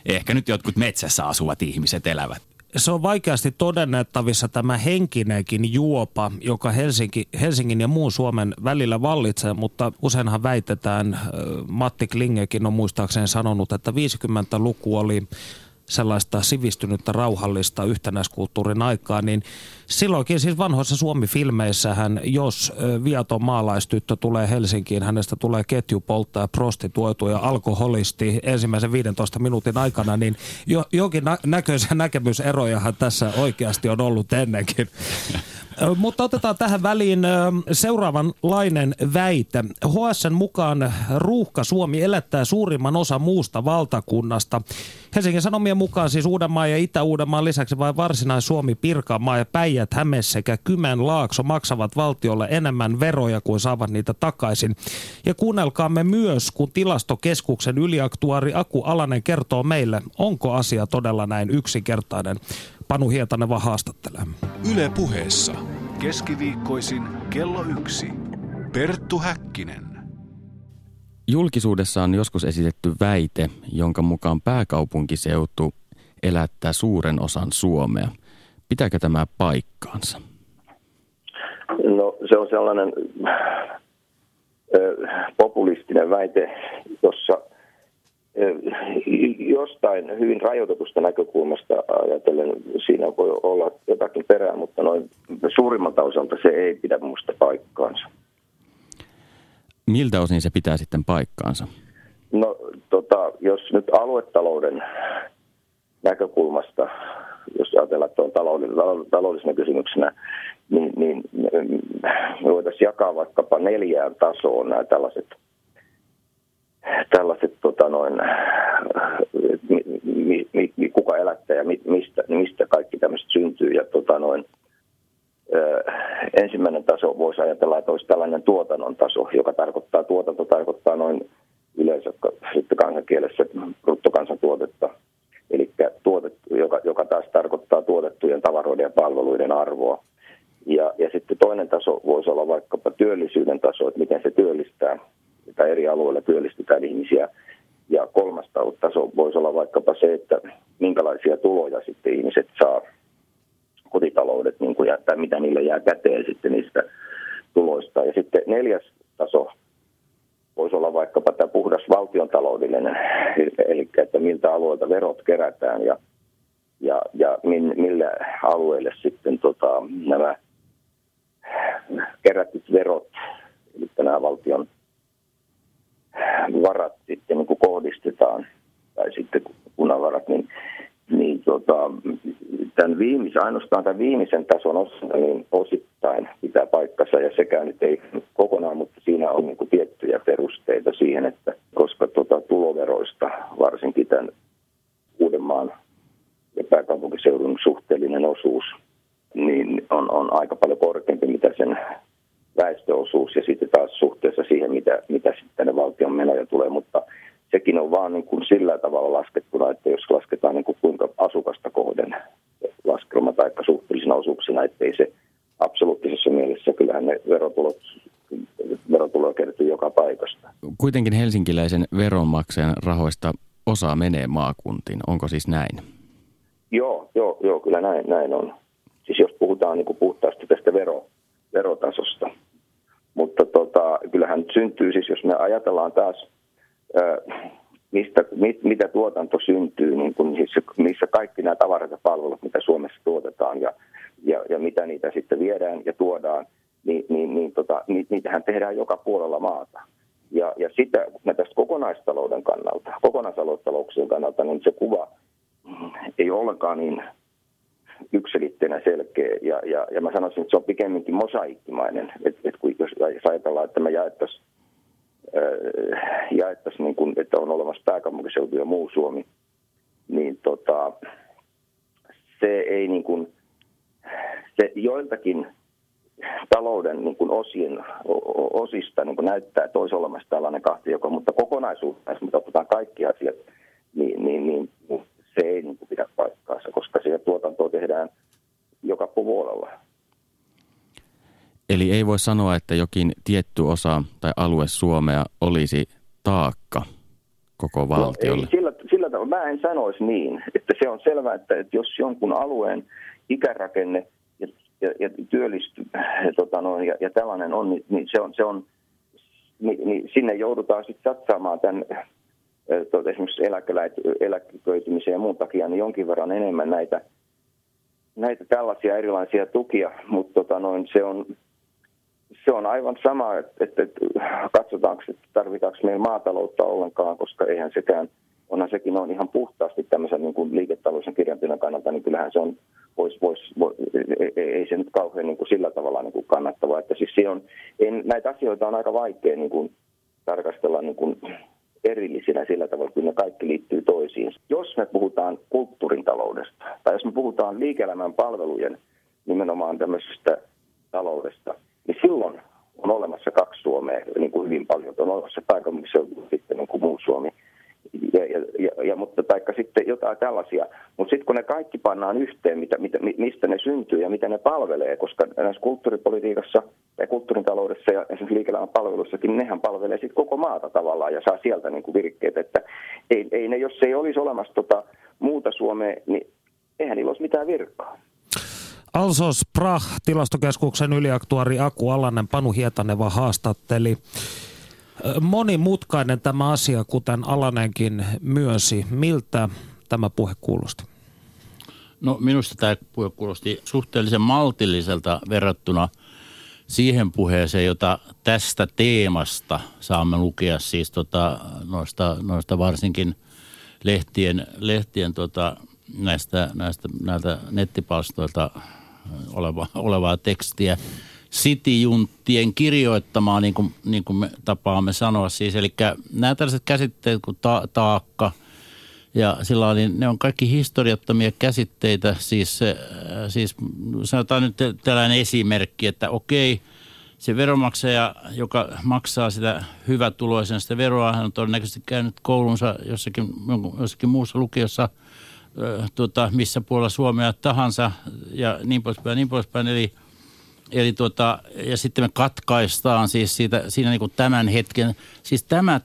Ehkä nyt jotkut metsässä asuvat ihmiset elävät se on vaikeasti todennettavissa tämä henkinenkin juopa, joka Helsinki, Helsingin ja muun Suomen välillä vallitsee, mutta useinhan väitetään, Matti Klingekin on muistaakseni sanonut, että 50-luku oli sellaista sivistynyttä, rauhallista yhtenäiskulttuurin aikaa, niin silloinkin siis vanhoissa Suomi-filmeissähän, jos viaton maalaistyttö tulee Helsinkiin, hänestä tulee ketjupolttaja, prostituoitu ja alkoholisti ensimmäisen 15 minuutin aikana, niin jo, jokin nä- näköisiä näkemyserojahan tässä oikeasti on ollut ennenkin. Mutta otetaan tähän väliin seuraavanlainen väite. HSN mukaan ruuhka Suomi elättää suurimman osa muusta valtakunnasta. Helsingin Sanomien mukaan siis Uudenmaan ja Itä-Uudenmaan lisäksi vain Varsinais-Suomi, Pirkanmaa ja Päijät, Häme sekä Kymenlaakso maksavat valtiolle enemmän veroja kuin saavat niitä takaisin. Ja kuunnelkaamme myös, kun tilastokeskuksen yliaktuaari Aku Alanen kertoo meille, onko asia todella näin yksinkertainen. Panu Hietanen vaan haastattelee. Yle puheessa. Keskiviikkoisin kello yksi. Perttu Häkkinen. Julkisuudessa on joskus esitetty väite, jonka mukaan pääkaupunkiseutu elättää suuren osan Suomea. Pitääkö tämä paikkaansa? No se on sellainen ö, populistinen väite, jossa ö, jostain hyvin rajoitetusta näkökulmasta ajatellen siinä voi olla jotakin perää, mutta noin suurimmalta osalta se ei pidä minusta paikkaansa. Miltä osin se pitää sitten paikkaansa? No tota, jos nyt aluetalouden näkökulmasta, jos ajatellaan, että on taloudellisena kysymyksenä, niin, niin me voitaisiin jakaa vaikkapa neljään tasoon nämä tällaiset, tällaiset tota noin, mi, mi, mi, kuka elättää ja mistä, mistä kaikki tämmöiset syntyy. Ja tota noin, ensimmäinen taso voisi ajatella, että olisi tällainen tuotannon taso, joka tarkoittaa, tuotanto tarkoittaa noin yleensä sitten kansankielessä bruttokansantuotetta, eli tuotet, joka, joka taas tarkoittaa tuotettujen tavaroiden ja palveluiden arvoa. Ja, ja sitten toinen taso voisi olla vaikkapa työllisyyden taso, että miten se työllistää, tai eri alueilla työllistetään ihmisiä. Ja kolmas taso voisi olla vaikkapa se, että minkälaisia tuloja sitten ihmiset saa kotitaloudet, niin kuin, tai mitä niille jää käteen sitten niistä tuloista. Ja sitten neljäs taso voisi olla vaikkapa tämä puhdas valtiontaloudellinen, eli että miltä alueelta verot kerätään ja, ja, ja min, millä alueelle sitten tota, nämä kerätyt verot, eli nämä valtion varat sitten niin kuin kohdistetaan, tai sitten kunnan varat, niin niin tota, tämän viimeisen, ainoastaan tämän viimeisen tason osalta niin osittain pitää paikkansa ja sekään nyt ei kokonaan, mutta siinä on niin kuin tiettyjä perusteita siihen, että koska tota, tuloveroista varsinkin tämän Uudenmaan ja pääkaupunkiseudun suhteellinen osuus niin on, on aika paljon korkeampi, mitä sen väestöosuus ja sitten taas suhteessa siihen, mitä, mitä sitten valtion menoja tulee, mutta sekin on vaan niin kuin sillä tavalla laskettuna, että jos lasketaan niin kuin kuinka asukasta kohden laskelma tai suhteellisena osuuksina, ettei se absoluuttisessa mielessä, kyllähän ne verotulot, verotuloja kertyy joka paikasta. Kuitenkin helsinkiläisen veronmaksajan rahoista osa menee maakuntiin. Onko siis näin? Joo, joo, joo kyllä näin, näin on. Siis jos puhutaan niin kuin puhtaasti tästä vero, verotasosta. Mutta tota, kyllähän syntyy, siis jos me ajatellaan taas – mistä, mit, mitä tuotanto syntyy, niin kun, missä, missä kaikki nämä tavarat ja palvelut, mitä Suomessa tuotetaan ja, ja, ja mitä niitä sitten viedään ja tuodaan, niin, niin, niin tota, niitähän tehdään joka puolella maata. Ja, ja sitä, kun tästä kokonaistalouden kannalta, kokonaisaluetalouksien kannalta, niin se kuva ei ollenkaan niin yksilitteenä selkeä. Ja, ja, ja mä sanoisin, että se on pikemminkin mosaikkimainen. Että et, jos ajatellaan, että me jaettaisiin jaettaisiin, niin kuin, että on olemassa pääkaupunkiseutu ja muu Suomi, niin tota, se ei niin kuin, se joiltakin talouden niin kuin osien, osista niin kuin näyttää, että olisi olemassa tällainen mutta kokonaisuutta, jos me otetaan kaikki asiat, niin, niin, niin se ei niin kuin pidä paikkaansa, koska siellä tuotantoa tehdään joka puolella. Eli ei voi sanoa, että jokin tietty osa tai alue Suomea olisi taakka koko valtiolle. No, ei, sillä, sillä tavalla mä en sanoisi niin, että se on selvää, että, että jos jonkun alueen ikärakenne ja, ja, työllisty tota noin, ja, ja tällainen on, niin, niin se on, se on niin, niin sinne joudutaan sitten satsaamaan tämän tuota, esimerkiksi eläköitymisen ja muun takia niin jonkin verran enemmän näitä, näitä tällaisia erilaisia tukia, mutta tota noin, se on se on aivan sama, että, että, että katsotaanko, että tarvitaanko meillä maataloutta ollenkaan, koska eihän sekään, onhan sekin on ihan puhtaasti tämmöisen niin kuin liiketalouden kirjanpidon kannalta, niin kyllähän se on, vois, vois, vois, ei, se nyt kauhean niin kuin sillä tavalla niin kuin kannattavaa. Että siis on, en, näitä asioita on aika vaikea niin kuin tarkastella niin kuin erillisinä sillä tavalla, kun ne kaikki liittyy toisiin. Jos me puhutaan kulttuurin taloudesta, tai jos me puhutaan liike-elämän palvelujen nimenomaan tämmöisestä taloudesta, niin silloin on olemassa kaksi Suomea niin kuin hyvin paljon. On olemassa pääkaupunkiseutu sitten niin kuin muu Suomi. Ja, ja, ja, ja, mutta taikka sitten jotain tällaisia. Mutta sitten kun ne kaikki pannaan yhteen, mitä, mitä, mistä ne syntyy ja mitä ne palvelee, koska näissä kulttuuripolitiikassa ja kulttuurin taloudessa ja esimerkiksi liike palveluissakin, nehän palvelee sitten koko maata tavallaan ja saa sieltä niin kuin virkkeet. Että ei, ei ne, jos ei olisi olemassa tota muuta Suomea, niin eihän niillä olisi mitään virkaa. Alsos Prah, tilastokeskuksen yliaktuari Aku Alanen, Panu Hietaneva haastatteli. Monimutkainen tämä asia, kuten Alanenkin myönsi. Miltä tämä puhe kuulosti? No minusta tämä puhe kuulosti suhteellisen maltilliselta verrattuna siihen puheeseen, jota tästä teemasta saamme lukea siis tota, noista, noista varsinkin lehtien, lehtien tota, näistä, näistä, näiltä nettipalstoilta oleva, olevaa tekstiä sitijunttien kirjoittamaa, niin kuin, niin kuin me tapaamme sanoa siis. Eli nämä tällaiset käsitteet kuin ta- taakka ja sillä niin ne on kaikki historiattomia käsitteitä. Siis, äh, siis sanotaan nyt tällainen esimerkki, että okei, se veromaksaja, joka maksaa sitä hyvätuloisen sitä veroa, hän on todennäköisesti käynyt koulunsa jossakin, jossakin muussa lukiossa – tuota, missä puolella Suomea tahansa ja niin poispäin, niin poispäin. Eli, eli tuota, ja sitten me katkaistaan siis siitä, siinä niin kuin tämän hetken, siis tämä,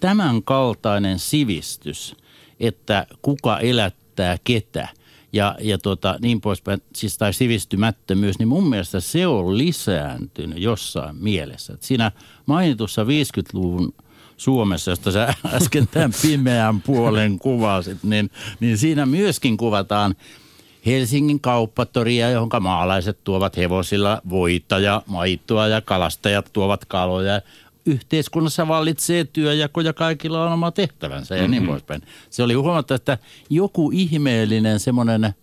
tämän kaltainen sivistys, että kuka elättää ketä ja, ja tuota, niin poispäin, siis tai sivistymättömyys, niin mun mielestä se on lisääntynyt jossain mielessä. Että siinä mainitussa 50-luvun Suomessa, josta sä äsken tämän pimeän puolen kuvasit, niin, niin siinä myöskin kuvataan Helsingin kauppatoria, johon maalaiset tuovat hevosilla voita ja maitoa ja kalastajat tuovat kaloja. Yhteiskunnassa vallitsee työjako ja kaikilla on oma tehtävänsä ja mm-hmm. niin poispäin. Se oli huomattava, että joku ihmeellinen semmoinen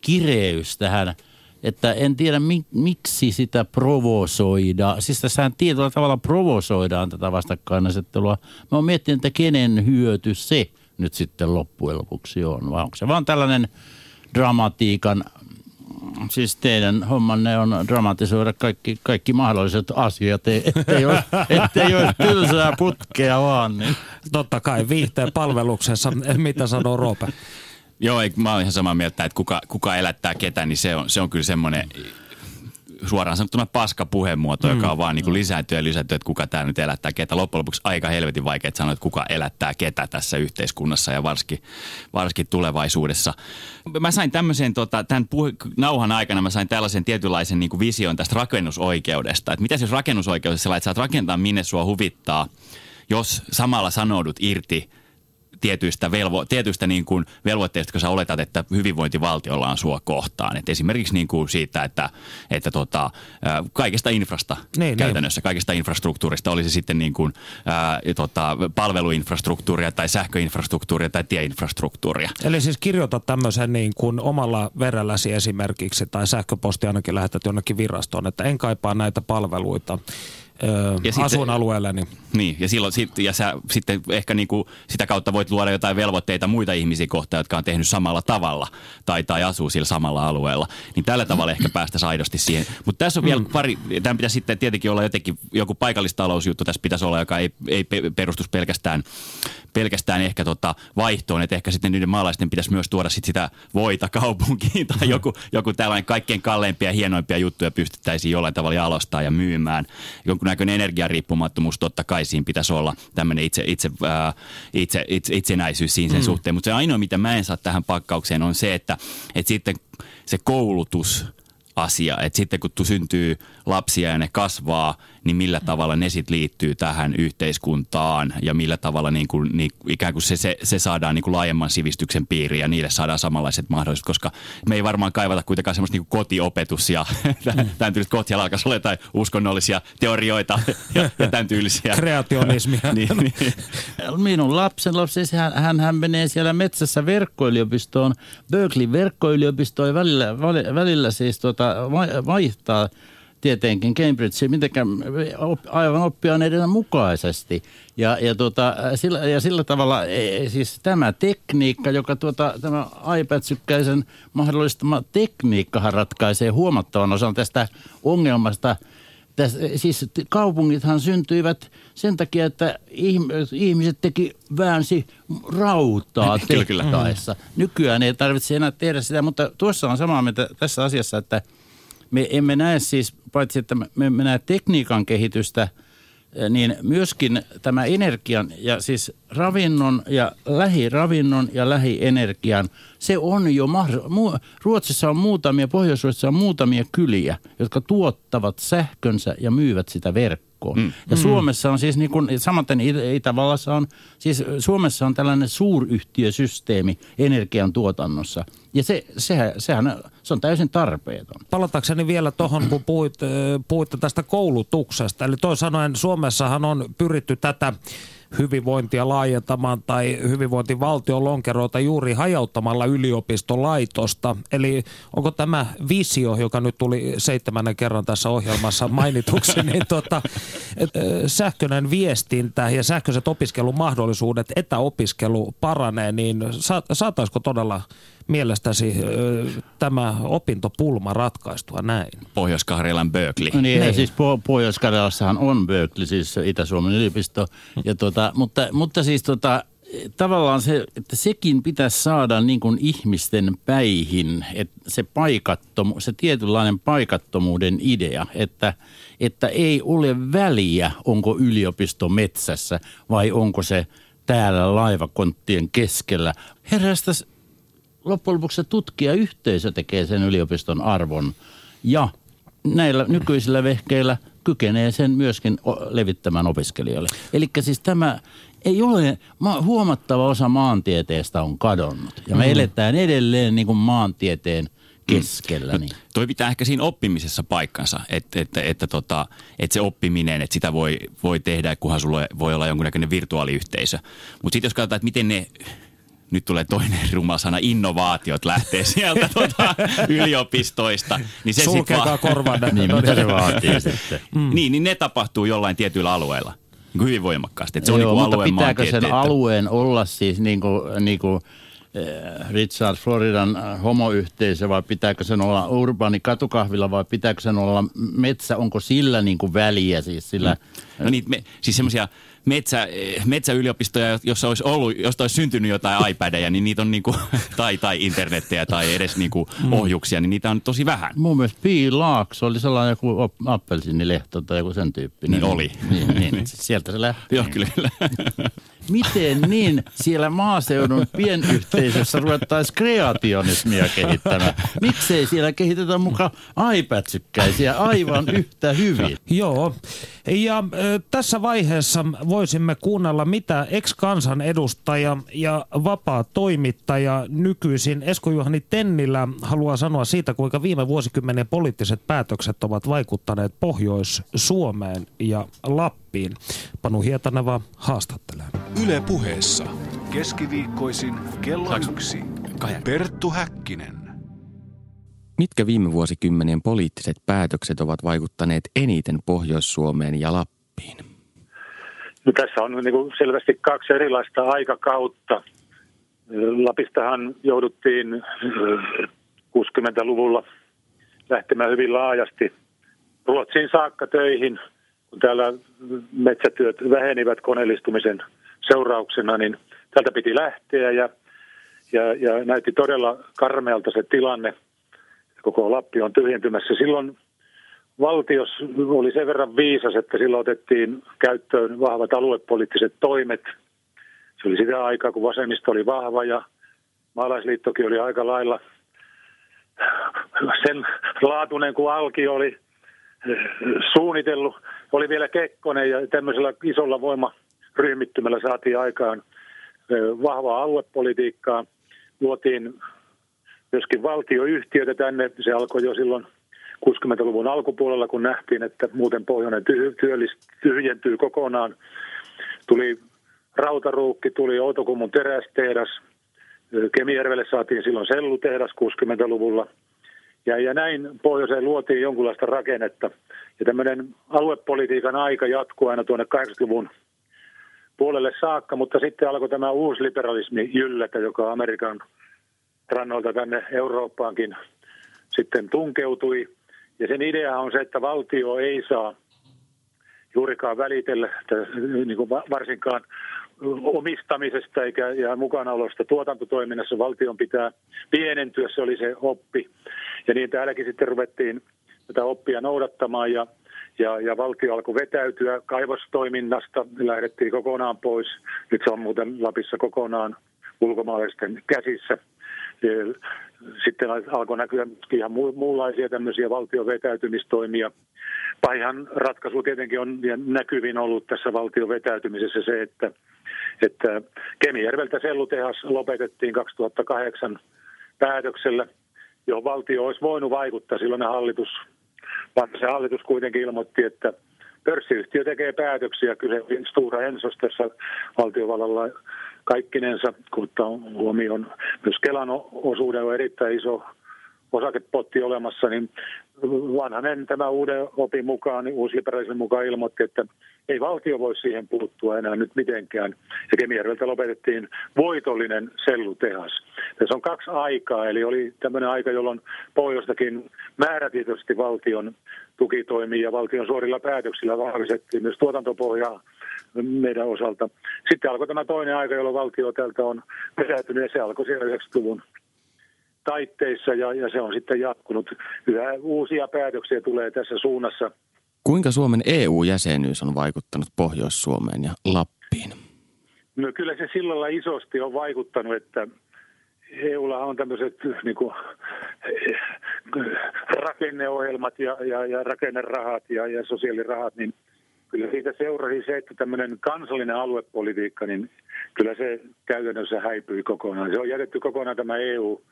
kireys tähän – että en tiedä mik, miksi sitä provosoidaan. Siis tässä tietyllä tavalla provosoidaan tätä vastakkainasettelua. Mä oon miettinyt, että kenen hyöty se nyt sitten loppujen lopuksi on. Vai onko se vaan tällainen dramatiikan, siis teidän hommanne on dramatisoida kaikki, kaikki mahdolliset asiat, ettei ole, ettei ole tylsää putkea vaan. Niin. Totta kai viihteen palveluksessa, mitä sanoo Roope? Joo, ei, mä olen ihan samaa mieltä, että kuka, kuka elättää ketä, niin se on, se on kyllä semmoinen suoraan sanottuna paska puhemuoto, mm. joka on vaan niin kuin ja lisääntyä, että kuka tämä nyt elättää ketä. Loppujen lopuksi aika helvetin vaikea sanoa, että kuka elättää ketä tässä yhteiskunnassa ja varsinkin, varsinkin tulevaisuudessa. Mä sain tämmöisen, tota, tämän puhe, nauhan aikana mä sain tällaisen tietynlaisen niin kuin vision tästä rakennusoikeudesta. Että mitä jos rakennusoikeudessa että saat rakentaa minne sua huvittaa, jos samalla sanoudut irti tietyistä, velvo, tietyistä niin kuin velvoitteista, kun sä oletat, että hyvinvointivaltiolla on sua kohtaan. Et esimerkiksi niin kuin siitä, että, että tota, kaikesta infrasta niin, niin. käytännössä, niin. kaikesta infrastruktuurista, olisi sitten niin kuin, ää, tota, palveluinfrastruktuuria tai sähköinfrastruktuuria tai tieinfrastruktuuria. Eli siis kirjoita tämmöisen niin kuin omalla verelläsi esimerkiksi tai sähköposti ainakin lähetät jonnekin virastoon, että en kaipaa näitä palveluita ja asuinalueelleni. Niin, niin, ja, silloin, sit, ja sä sitten ehkä niinku sitä kautta voit luoda jotain velvoitteita muita ihmisiä kohtaan, jotka on tehnyt samalla tavalla tai, tai asuu sillä samalla alueella. Niin tällä tavalla ehkä päästä aidosti siihen. Mutta tässä on vielä mm. pari, tämän pitäisi sitten tietenkin olla jotenkin joku paikallistalousjuttu tässä pitäisi olla, joka ei, ei perustus pelkästään, pelkästään ehkä tota vaihtoon, että ehkä sitten niiden maalaisten pitäisi myös tuoda sit sitä voita kaupunkiin tai mm. joku, joku tällainen kaikkein kalleimpia ja hienoimpia juttuja pystyttäisiin jollain tavalla jalostaa ja myymään. Jonkun jonkunnäköinen energiariippumattomuus totta kai siinä pitäisi olla tämmöinen itse, itse, ää, itse, itse, itsenäisyys siinä sen mm. suhteen. Mutta se ainoa, mitä mä en saa tähän pakkaukseen on se, että, että sitten se koulutus – asia. Että sitten kun syntyy lapsia ja ne kasvaa, niin millä tavalla ne sitten liittyy tähän yhteiskuntaan ja millä tavalla niin kuin, niin ikään kuin se, se, se saadaan niin kuin laajemman sivistyksen piiriin ja niille saadaan samanlaiset mahdollisuudet, koska me ei varmaan kaivata kuitenkaan semmoista niin kuin kotiopetus ja mm. tämän tyylistä kotialla alkaisi olla jotain uskonnollisia teorioita ja, ja tämän tyylisiä. Kreationismia. niin, niin. Minun lapsen lapsi, hän, hän, hän menee siellä metsässä verkkoyliopistoon, Berkeley verkkoyliopistoon välillä, välillä siis tota, vaihtaa tietenkin Cambridge, mitenkään aivan oppiaineiden mukaisesti. Ja, ja, tota, sillä, ja sillä tavalla e, e, siis tämä tekniikka, joka tuota, tämä iPad-sykkäisen mahdollistama tekniikkahan ratkaisee huomattavan osan tästä ongelmasta – Täs, siis kaupungithan syntyivät sen takia, että ihmiset teki väänsi rautaa tehtaissa. Nykyään ei tarvitse enää tehdä sitä, mutta tuossa on samaa mieltä tässä asiassa, että me emme näe siis, paitsi että me emme näe tekniikan kehitystä – niin myöskin tämä energian ja siis ravinnon ja lähiravinnon ja lähienergian, se on jo, Ruotsissa on muutamia, Pohjois-Ruotsissa on muutamia kyliä, jotka tuottavat sähkönsä ja myyvät sitä verkkoon. Mm. Ja mm. Suomessa on siis niin kuin, samaten Itävallassa on, siis Suomessa on tällainen suuryhtiösysteemi energian tuotannossa. Ja se, sehän, sehän se on täysin tarpeeton. Palatakseni vielä tuohon, kun puhuit, puhuitte tästä koulutuksesta. Eli toisin sanoen Suomessahan on pyritty tätä hyvinvointia laajentamaan tai hyvinvointivaltion lonkeroita juuri hajauttamalla yliopistolaitosta. Eli onko tämä visio, joka nyt tuli seitsemännen kerran tässä ohjelmassa mainituksi, niin tota, sähköinen viestintä ja sähköiset opiskelumahdollisuudet, etäopiskelu paranee, niin saataisiko todella mielestäsi tämä opintopulma ratkaistua näin? Pohjois-Karjalan Berkeley. No niin, niin. siis Pohjois-Karjalassahan on Berkeley, siis Itä-Suomen yliopisto. Ja tota, mutta, mutta siis tota, tavallaan se, että sekin pitäisi saada niin kuin ihmisten päihin, että se, paikattomu, se tietynlainen paikattomuuden idea, että, että ei ole väliä, onko yliopisto metsässä vai onko se täällä laivakonttien keskellä. Herästäisi loppujen lopuksi se tutkijayhteisö tekee sen yliopiston arvon ja näillä nykyisillä vehkeillä kykenee sen myöskin levittämään opiskelijoille. Eli siis tämä ei ole, huomattava osa maantieteestä on kadonnut ja me mm. eletään edelleen niin kuin maantieteen keskellä. No, niin. toi pitää ehkä siinä oppimisessa paikkansa, että, että, että, tota, että se oppiminen, että sitä voi, voi tehdä, kunhan sulla voi olla jonkunnäköinen virtuaaliyhteisö. Mutta sitten jos katsotaan, että miten ne nyt tulee toinen ruma sana, innovaatiot lähtee sieltä tuota, yliopistoista. Niin se Sulkekaa va- korvan. niin, mitä se vaatii sitten? Mm. Niin, niin ne tapahtuu jollain tietyillä alueilla. Niin hyvin voimakkaasti. Että se Joo, on niin kuin mutta alueen pitääkö sen alueen olla siis niin kuin, niin kuin eh, Richard Floridan eh, homoyhteisö vai pitääkö sen olla urbaani katukahvilla vai pitääkö sen olla metsä, onko sillä niin kuin väliä siis sillä? Mm. No niin, me, siis semmoisia metsä, metsäyliopistoja, jossa olisi ollut, josta olisi syntynyt jotain iPadeja, niin niitä on niinku, tai, tai internettiä tai edes niinku mm. ohjuksia, niin niitä on tosi vähän. Mun mielestä Pi Laakso oli sellainen joku appelsinilehto tai joku sen tyyppinen. Niin oli. Niin, niin. Sieltä se lähti. Joo, kyllä. Miten niin siellä maaseudun pienyhteisössä ruvettaisiin kreationismia kehittämään? Miksei siellä kehitetä mukaan iPad-sykkäisiä aivan yhtä hyvin? Joo, ja äh, tässä vaiheessa voisimme kuunnella, mitä ex-kansanedustaja ja vapaa toimittaja nykyisin Esko-Juhani Tennilä haluaa sanoa siitä, kuinka viime vuosikymmenen poliittiset päätökset ovat vaikuttaneet Pohjois-Suomeen ja Lappiin. Panu Hietaneva haastattelee. Yle puheessa keskiviikkoisin kello yksi. Perttu Häkkinen. Mitkä viime vuosikymmenien poliittiset päätökset ovat vaikuttaneet eniten Pohjois-Suomeen ja Lappiin? No, tässä on niin kuin selvästi kaksi erilaista aikakautta. Lapistahan jouduttiin 60-luvulla lähtemään hyvin laajasti Ruotsiin saakka töihin, kun täällä metsätyöt vähenivät koneellistumisen seurauksena, niin tältä piti lähteä ja, ja, ja näytti todella karmealta se tilanne. Koko Lappi on tyhjentymässä. Silloin valtios oli sen verran viisas, että silloin otettiin käyttöön vahvat aluepoliittiset toimet. Se oli sitä aikaa, kun vasemmisto oli vahva ja maalaisliittokin oli aika lailla sen laatuinen kuin Alki oli suunnitellut. Oli vielä Kekkonen ja tämmöisellä isolla voimaryhmittymällä saatiin aikaan vahvaa aluepolitiikkaa. Luotiin myöskin valtioyhtiötä tänne. Se alkoi jo silloin 60-luvun alkupuolella, kun nähtiin, että muuten pohjoinen tyhjentyy kokonaan. Tuli Rautaruukki, tuli Outokummun terästehdas. Kemijärvelle saatiin silloin sellutehdas 60-luvulla. Ja, ja näin pohjoiseen luotiin jonkunlaista rakennetta. Ja tämmöinen aluepolitiikan aika jatkuu aina tuonne 80-luvun puolelle saakka, mutta sitten alkoi tämä uusi liberalismi jyllätä, joka Amerikan rannoilta tänne Eurooppaankin sitten tunkeutui. Ja sen idea on se, että valtio ei saa juurikaan välitellä, niin kuin varsinkaan omistamisesta eikä ja mukanaolosta tuotantotoiminnassa valtion pitää pienentyä, se oli se oppi. Ja niin täälläkin sitten ruvettiin tätä oppia noudattamaan ja, ja, ja valtio alkoi vetäytyä kaivostoiminnasta, lähdettiin kokonaan pois. Nyt se on muuten Lapissa kokonaan ulkomaalaisten käsissä. Sitten alkoi näkyä ihan muunlaisia tämmöisiä valtion vetäytymistoimia. Pahihan ratkaisu tietenkin on näkyvin ollut tässä valtion vetäytymisessä se, että, että Kemijärveltä sellutehas lopetettiin 2008 päätöksellä, johon valtio olisi voinut vaikuttaa. Silloin hallitus, vaikka se hallitus kuitenkin ilmoitti, että pörssiyhtiö tekee päätöksiä. Kyse Stura Ensos tässä valtiovallalla kaikkinensa, kun huomioon myös Kelan osuuden on erittäin iso osakepotti olemassa, niin vanhanen tämä uuden opin mukaan, niin uusliberalismin mukaan ilmoitti, että ei valtio voi siihen puuttua enää nyt mitenkään. Ja Kemijärveltä lopetettiin voitollinen sellutehas. Tässä on kaksi aikaa, eli oli tämmöinen aika, jolloin pohjoistakin määrätietoisesti valtion tukitoimia ja valtion suorilla päätöksillä vahvistettiin myös tuotantopohjaa meidän osalta. Sitten alkoi tämä toinen aika, jolloin valtio tältä on pesäytynyt ja se alkoi siellä 90-luvun taitteissa ja, ja se on sitten jatkunut. Yhä uusia päätöksiä tulee tässä suunnassa. Kuinka Suomen EU-jäsenyys on vaikuttanut Pohjois-Suomeen ja Lappiin? No kyllä se sillä lailla isosti on vaikuttanut, että EUlla on tämmöiset niin kuin, rakenneohjelmat ja, ja, ja rakennerahat ja, ja sosiaalirahat, niin kyllä siitä seurasi se, että tämmöinen kansallinen aluepolitiikka, niin kyllä se käytännössä häipyi kokonaan. Se on jätetty kokonaan tämä EU,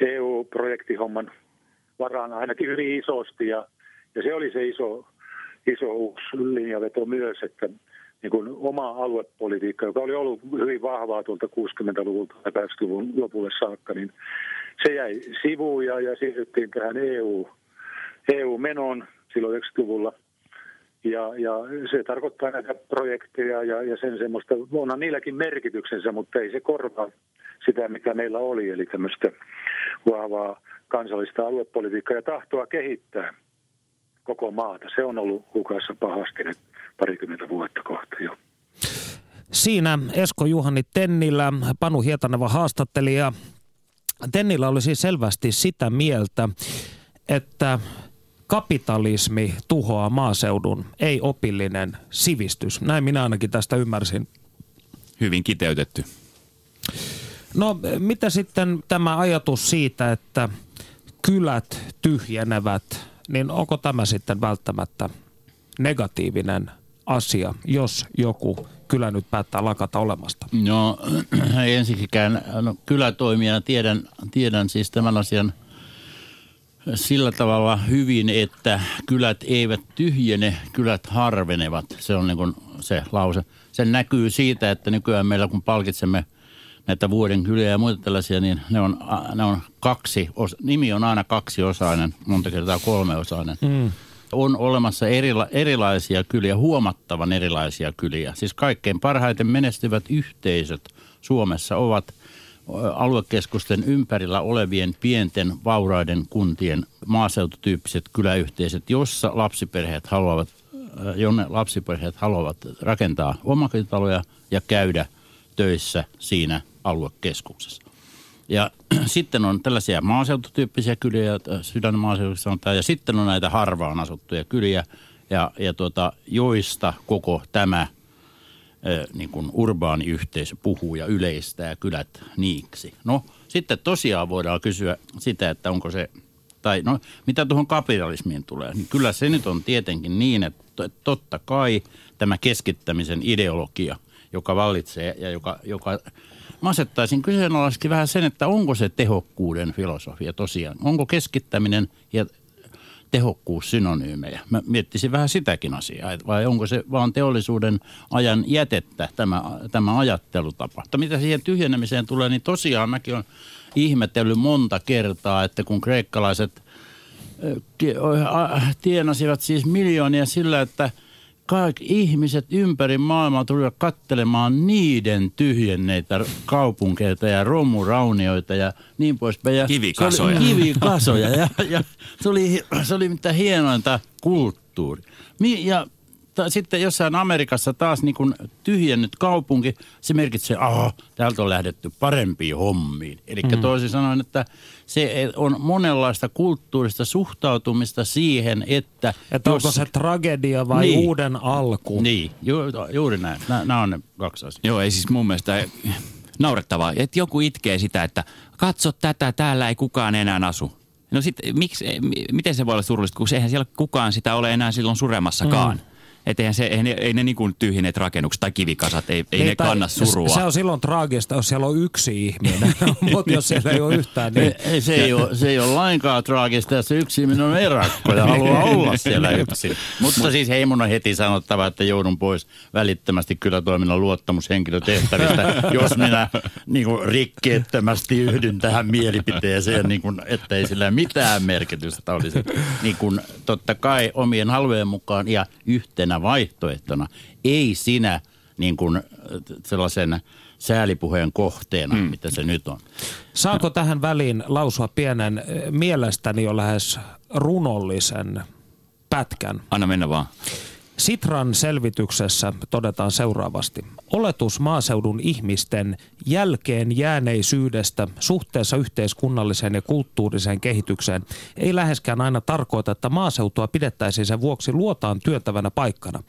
EU-projektihomman varaan ainakin hyvin isosti ja, ja se oli se iso, iso uusi linjaveto myös, että niin kuin oma aluepolitiikka, joka oli ollut hyvin vahvaa tuolta 60-luvulta ja 80-luvun lopulle saakka, niin se jäi sivuun ja, ja siirryttiin tähän EU, EU-menoon silloin 90-luvulla. Ja, ja se tarkoittaa näitä projekteja ja, ja sen semmoista, onhan niilläkin merkityksensä, mutta ei se korvaa sitä, mikä meillä oli, eli tämmöistä vahvaa kansallista aluepolitiikkaa ja tahtoa kehittää koko maata. Se on ollut hukassa pahasti nyt parikymmentä vuotta kohta jo. Siinä Esko Juhani Tennillä, Panu Hietaneva haastattelija. Tennillä oli siis selvästi sitä mieltä, että kapitalismi tuhoaa maaseudun, ei opillinen sivistys. Näin minä ainakin tästä ymmärsin. Hyvin kiteytetty. No mitä sitten tämä ajatus siitä, että kylät tyhjenevät, niin onko tämä sitten välttämättä negatiivinen asia, jos joku kylä nyt päättää lakata olemasta? No ei ensikään no, kylätoimijana tiedän, tiedän siis tämän asian sillä tavalla hyvin, että kylät eivät tyhjene, kylät harvenevat. Se on niin kuin se lause. Se näkyy siitä, että nykyään meillä kun palkitsemme – näitä vuoden kyliä ja muita tällaisia, niin ne on, ne on kaksi, nimi on aina kaksiosainen, monta kertaa kolmeosainen. Mm. On olemassa erila, erilaisia kyliä, huomattavan erilaisia kyliä. Siis kaikkein parhaiten menestyvät yhteisöt Suomessa ovat aluekeskusten ympärillä olevien pienten vauraiden kuntien maaseututyyppiset kyläyhteisöt, jossa lapsiperheet haluavat, jonne lapsiperheet haluavat rakentaa omakotitaloja ja käydä töissä siinä aluekeskuksessa. Ja sitten on tällaisia maaseututyyppisiä kyliä, sydän maaseudussa sanotaan, ja sitten on näitä harvaan asuttuja kyliä, ja, ja tuota, joista koko tämä niin kuin urbaani yhteisö puhuu ja yleistää kylät niiksi. No sitten tosiaan voidaan kysyä sitä, että onko se, tai no mitä tuohon kapitalismiin tulee, niin kyllä se nyt on tietenkin niin, että totta kai tämä keskittämisen ideologia, joka vallitsee ja joka, joka Mä asettaisin kyseenalaisesti vähän sen, että onko se tehokkuuden filosofia tosiaan. Onko keskittäminen ja tehokkuus synonyymejä? Mä miettisin vähän sitäkin asiaa, vai onko se vaan teollisuuden ajan jätettä tämä, tämä ajattelutapa. Mutta mitä siihen tyhjenemiseen tulee, niin tosiaan mäkin olen ihmetellyt monta kertaa, että kun kreikkalaiset tienasivat siis miljoonia sillä, että kaikki ihmiset ympäri maailmaa tulivat kattelemaan niiden tyhjenneitä kaupunkeita ja romuraunioita ja niin poispäin. Ja kivikasoja. Se oli, kivikasoja ja, ja se, oli, se oli mitä hienointa kulttuuri. Ja ta, sitten jossain Amerikassa taas niin kuin tyhjennyt kaupunki, se merkitsee, että täältä on lähdetty parempiin hommiin. Eli mm. toisin sanoen, että se on monenlaista kulttuurista suhtautumista siihen, että... Että jos... onko se tragedia vai niin. uuden alku? Niin, ju, juuri näin. Nämä on ne kaksi asiaa. Joo, ei siis mun mielestä naurettavaa, että joku itkee sitä, että katso tätä, täällä ei kukaan enää asu. No sitten, miksi, miten se voi olla surullista, kun eihän siellä kukaan sitä ole enää silloin suremassakaan. Mm. Että eihän se, ei ne, ei ne niin kuin tyhjineet rakennukset tai kivikasat, ei, ei, ei ne kanna surua. Se on silloin traagista, jos siellä on yksi ihminen, mutta jos siellä ei ole yhtään, niin... Ei, se, ei ole, se ei ole lainkaan traagista, jos se yksi ihminen on erakko ja haluaa olla siellä yksin. Mutta siis hei, mun on heti sanottava, että joudun pois välittömästi kyllä toiminnan luottamushenkilötehtävistä, jos minä niin kuin rikkeettömästi yhdyn tähän mielipiteeseen, niin kuin, ettei sillä mitään merkitystä olisi. Niin kuin, totta kai omien halvojen mukaan ja yhtenä vaihtoehtona, ei sinä niin kuin sellaisen säälipuheen kohteena, mm. mitä se nyt on. Saanko tähän väliin lausua pienen, mielestäni jo lähes runollisen pätkän? Anna mennä vaan. Sitran selvityksessä todetaan seuraavasti. Oletus maaseudun ihmisten jälkeen jääneisyydestä suhteessa yhteiskunnalliseen ja kulttuuriseen kehitykseen ei läheskään aina tarkoita, että maaseutua pidettäisiin sen vuoksi luotaan työntävänä paikkana.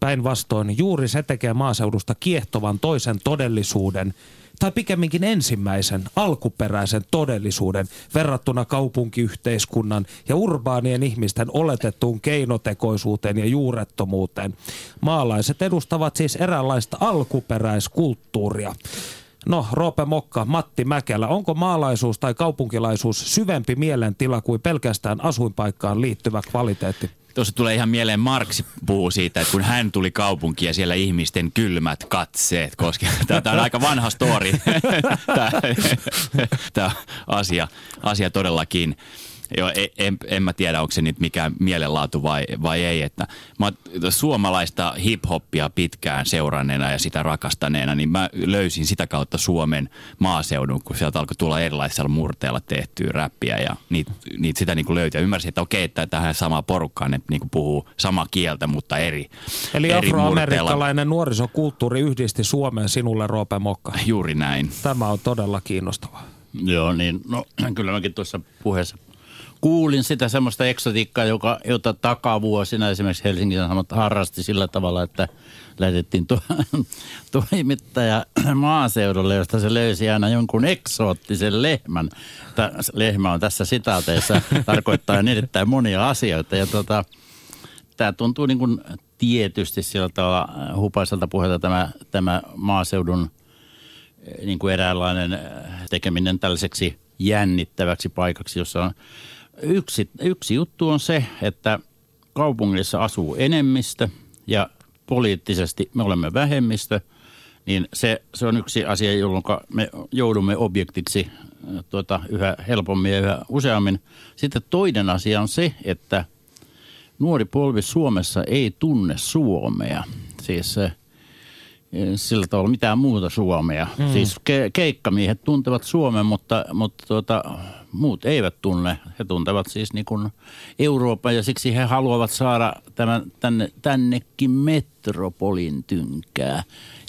Päinvastoin juuri se tekee maaseudusta kiehtovan toisen todellisuuden – tai pikemminkin ensimmäisen alkuperäisen todellisuuden verrattuna kaupunkiyhteiskunnan ja urbaanien ihmisten oletettuun keinotekoisuuteen ja juurettomuuteen. Maalaiset edustavat siis eräänlaista alkuperäiskulttuuria. No, Roope Mokka, Matti Mäkelä, onko maalaisuus tai kaupunkilaisuus syvempi mielentila kuin pelkästään asuinpaikkaan liittyvä kvaliteetti? Tuossa tulee ihan mieleen Marksi puhuu siitä, että kun hän tuli kaupunkiin ja siellä ihmisten kylmät katseet koska Tämä on aika vanha story, tämä asia, asia todellakin. Joo, en, en, en mä tiedä, onko se nyt mikään mielenlaatu vai, vai ei. Että mä suomalaista hip-hoppia pitkään seuranneena ja sitä rakastaneena, niin mä löysin sitä kautta Suomen maaseudun, kun sieltä alkoi tulla erilaisilla murteilla tehtyä räppiä ja niitä niit sitä niin löytyi. Ymmärsin, että okei, että tähän samaa porukkaan ne niin puhuu samaa kieltä, mutta eri Eli eri afroamerikkalainen nuorisokulttuuri yhdisti Suomeen sinulle, Roope Mokka. Juuri näin. Tämä on todella kiinnostavaa. Joo, niin no kyllä mäkin tuossa puheessa kuulin sitä semmoista eksotiikkaa, joka, jota takavuosina esimerkiksi Helsingin Sanomat harrasti sillä tavalla, että lähetettiin to, toimittaja maaseudulle, josta se löysi aina jonkun eksoottisen lehmän. Tämä lehmä on tässä sitaateissa, tarkoittaa erittäin monia asioita. Ja tota, tämä tuntuu niin kuin tietysti sillä tavalla hupaiselta puheelta tämä, tämä maaseudun niin kuin eräänlainen tekeminen tällaiseksi jännittäväksi paikaksi, jossa on Yksi, yksi juttu on se, että kaupungissa asuu enemmistö ja poliittisesti me olemme vähemmistö, niin se, se on yksi asia, jolloin me joudumme objektiksi äh, tuota, yhä helpommin ja yhä useammin. Sitten toinen asia on se, että nuori polvi Suomessa ei tunne Suomea. Siis se, sillä tavalla mitään muuta Suomea. Mm. Siis ke- keikkamiehet tuntevat Suomen, mutta, mutta tuota, muut eivät tunne. He tuntevat siis niin kuin Euroopan ja siksi he haluavat saada tämän, tänne, tännekin metropolin tynkää.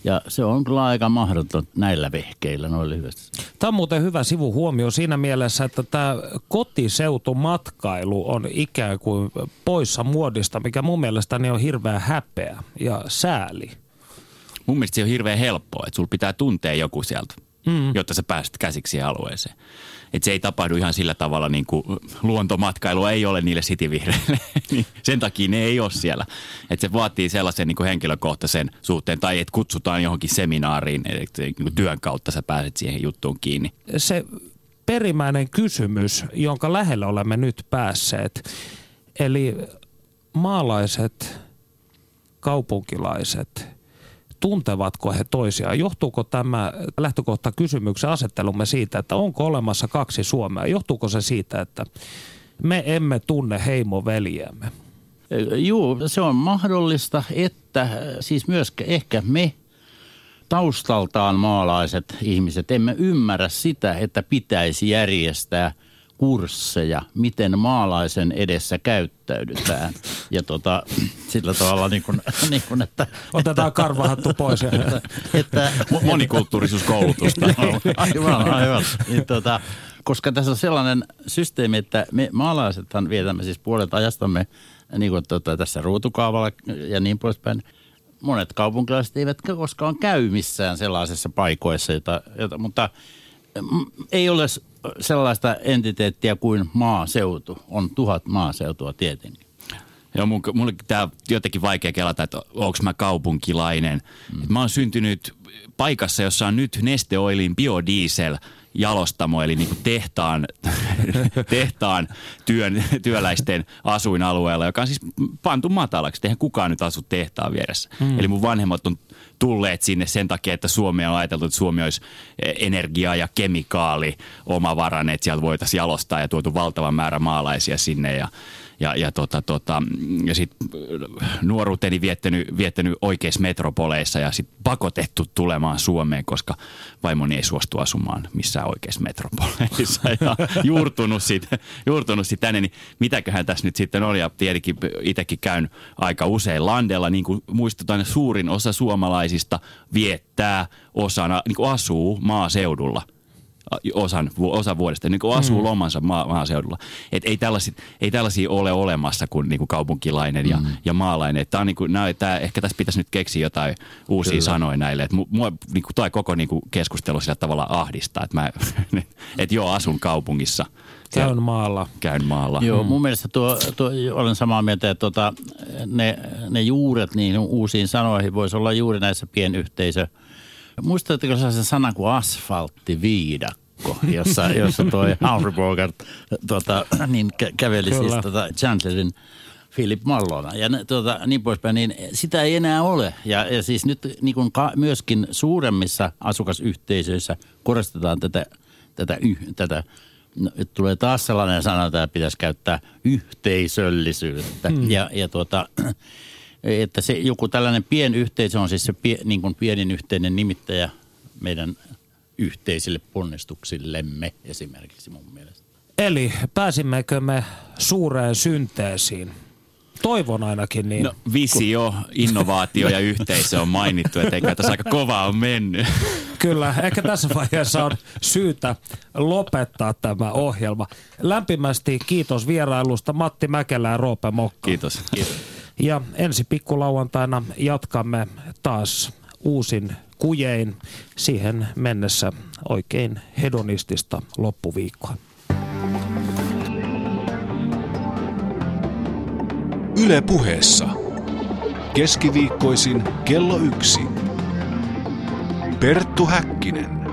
Ja se on kyllä aika mahdoton näillä vehkeillä noin lyhyesti. Tämä on muuten hyvä sivuhuomio siinä mielessä, että tämä kotiseutumatkailu on ikään kuin poissa muodista, mikä mun mielestäni on hirveä häpeä ja sääli. Mun mielestä se on hirveän helppoa, että sulla pitää tuntea joku sieltä, mm. jotta sä pääset käsiksi alueeseen. Että se ei tapahdu ihan sillä tavalla, niin kuin luontomatkailua ei ole niille sitivihreille. Niin sen takia ne ei ole siellä. Että se vaatii sellaisen niin kuin henkilökohtaisen suhteen, tai että kutsutaan johonkin seminaariin, että niin työn kautta sä pääset siihen juttuun kiinni. Se perimmäinen kysymys, jonka lähellä olemme nyt päässeet, eli maalaiset, kaupunkilaiset – tuntevatko he toisiaan? Johtuuko tämä lähtökohta kysymyksen asettelumme siitä, että onko olemassa kaksi Suomea? Johtuuko se siitä, että me emme tunne heimoveljämme. Joo, se on mahdollista, että siis myös ehkä me taustaltaan maalaiset ihmiset emme ymmärrä sitä, että pitäisi järjestää kursseja, miten maalaisen edessä käyttäydytään. Ja tota, sillä tavalla niin kuin, niin kuin että... Otetaan että, karvahattu pois. Että, että, Monikulttuurisuuskoulutusta. aivan, aivan. Niin, tota, koska tässä on sellainen systeemi, että me maalaisethan vietämme siis puolet ajastamme niin kuin tota, tässä ruutukaavalla ja niin poispäin. Monet kaupunkilaiset eivät koskaan käy missään sellaisessa paikoissa, jota, jota, mutta ei ole sellaista entiteettiä kuin maaseutu. On tuhat maaseutua tietenkin. Joo, mun, mulle tämä jotenkin vaikea kelata, että onko mä kaupunkilainen. Mm. mä oon syntynyt paikassa, jossa on nyt Neste Oilin biodiesel jalostamo, eli niin tehtaan, tehtaan työn, työläisten asuinalueella, joka on siis pantu matalaksi. Eihän kukaan nyt asu tehtaan vieressä. Mm. Eli mun vanhemmat on tulleet sinne sen takia, että Suomi on ajateltu, että Suomi olisi energia- ja kemikaali omavarainen, että sieltä voitaisiin jalostaa ja tuotu valtavan määrä maalaisia sinne. Ja ja, ja, tota, tota, ja sit nuoruuteni viettänyt, viettänyt oikeissa metropoleissa ja sitten pakotettu tulemaan Suomeen, koska vaimoni ei suostu asumaan missään oikeissa metropoleissa. Ja juurtunut sitten juurtunut sit tänne, niin mitäköhän tässä nyt sitten on ja tietenkin itsekin käyn aika usein landella, niin kuin muistutan, suurin osa suomalaisista viettää osana, niin kuin asuu maaseudulla – osan, osa vuodesta, niin kuin asuu mm. lomansa maa, maaseudulla. Et ei, tällaisia, ei tällaisia ole olemassa kuin, niin kuin kaupunkilainen ja, mm. ja maalainen. Tämä on niin kuin, nää, tää, ehkä tässä pitäisi nyt keksiä jotain uusia Kyllä. sanoja näille. Et mua niin kuin, toi koko niin kuin keskustelu sillä tavalla ahdistaa, että mä, et joo, asun kaupungissa. Käyn maalla. Käyn maalla. Joo, mm. mun mielestä tuo, tuo, olen samaa mieltä, että tuota, ne, ne juuret niihin uusiin sanoihin voisi olla juuri näissä pienyhteisö- Muistatteko sellaisen sanan kuin asfalttiviidakko, jossa, jossa toi Humphrey Bogart tuota, niin kä- käveli siis Kyllä. siis tuota Chandlerin Philip Mallona ja tuota, niin poispäin, niin sitä ei enää ole. Ja, ja siis nyt niin kuin ka- myöskin suuremmissa asukasyhteisöissä korostetaan tätä, tätä, yh, tätä no, tulee taas sellainen sana, että pitäisi käyttää yhteisöllisyyttä. Hmm. Ja, ja tuota, että se joku tällainen pienyhteisö on siis se pie, niin kuin pienin yhteinen nimittäjä meidän yhteisille ponnistuksillemme esimerkiksi mun mielestä. Eli pääsimmekö me suureen synteesiin? Toivon ainakin niin. No, visio, innovaatio ja yhteisö on mainittu, että eikä tässä aika kovaa on mennyt. Kyllä, ehkä tässä vaiheessa on syytä lopettaa tämä ohjelma. Lämpimästi kiitos vierailusta Matti Mäkelä ja Roope Mokka. Kiitos. kiitos. Ja ensi pikkulauantaina jatkamme taas uusin kujein. Siihen mennessä oikein hedonistista loppuviikkoa. Yle puheessa. Keskiviikkoisin kello yksi. Perttu Häkkinen.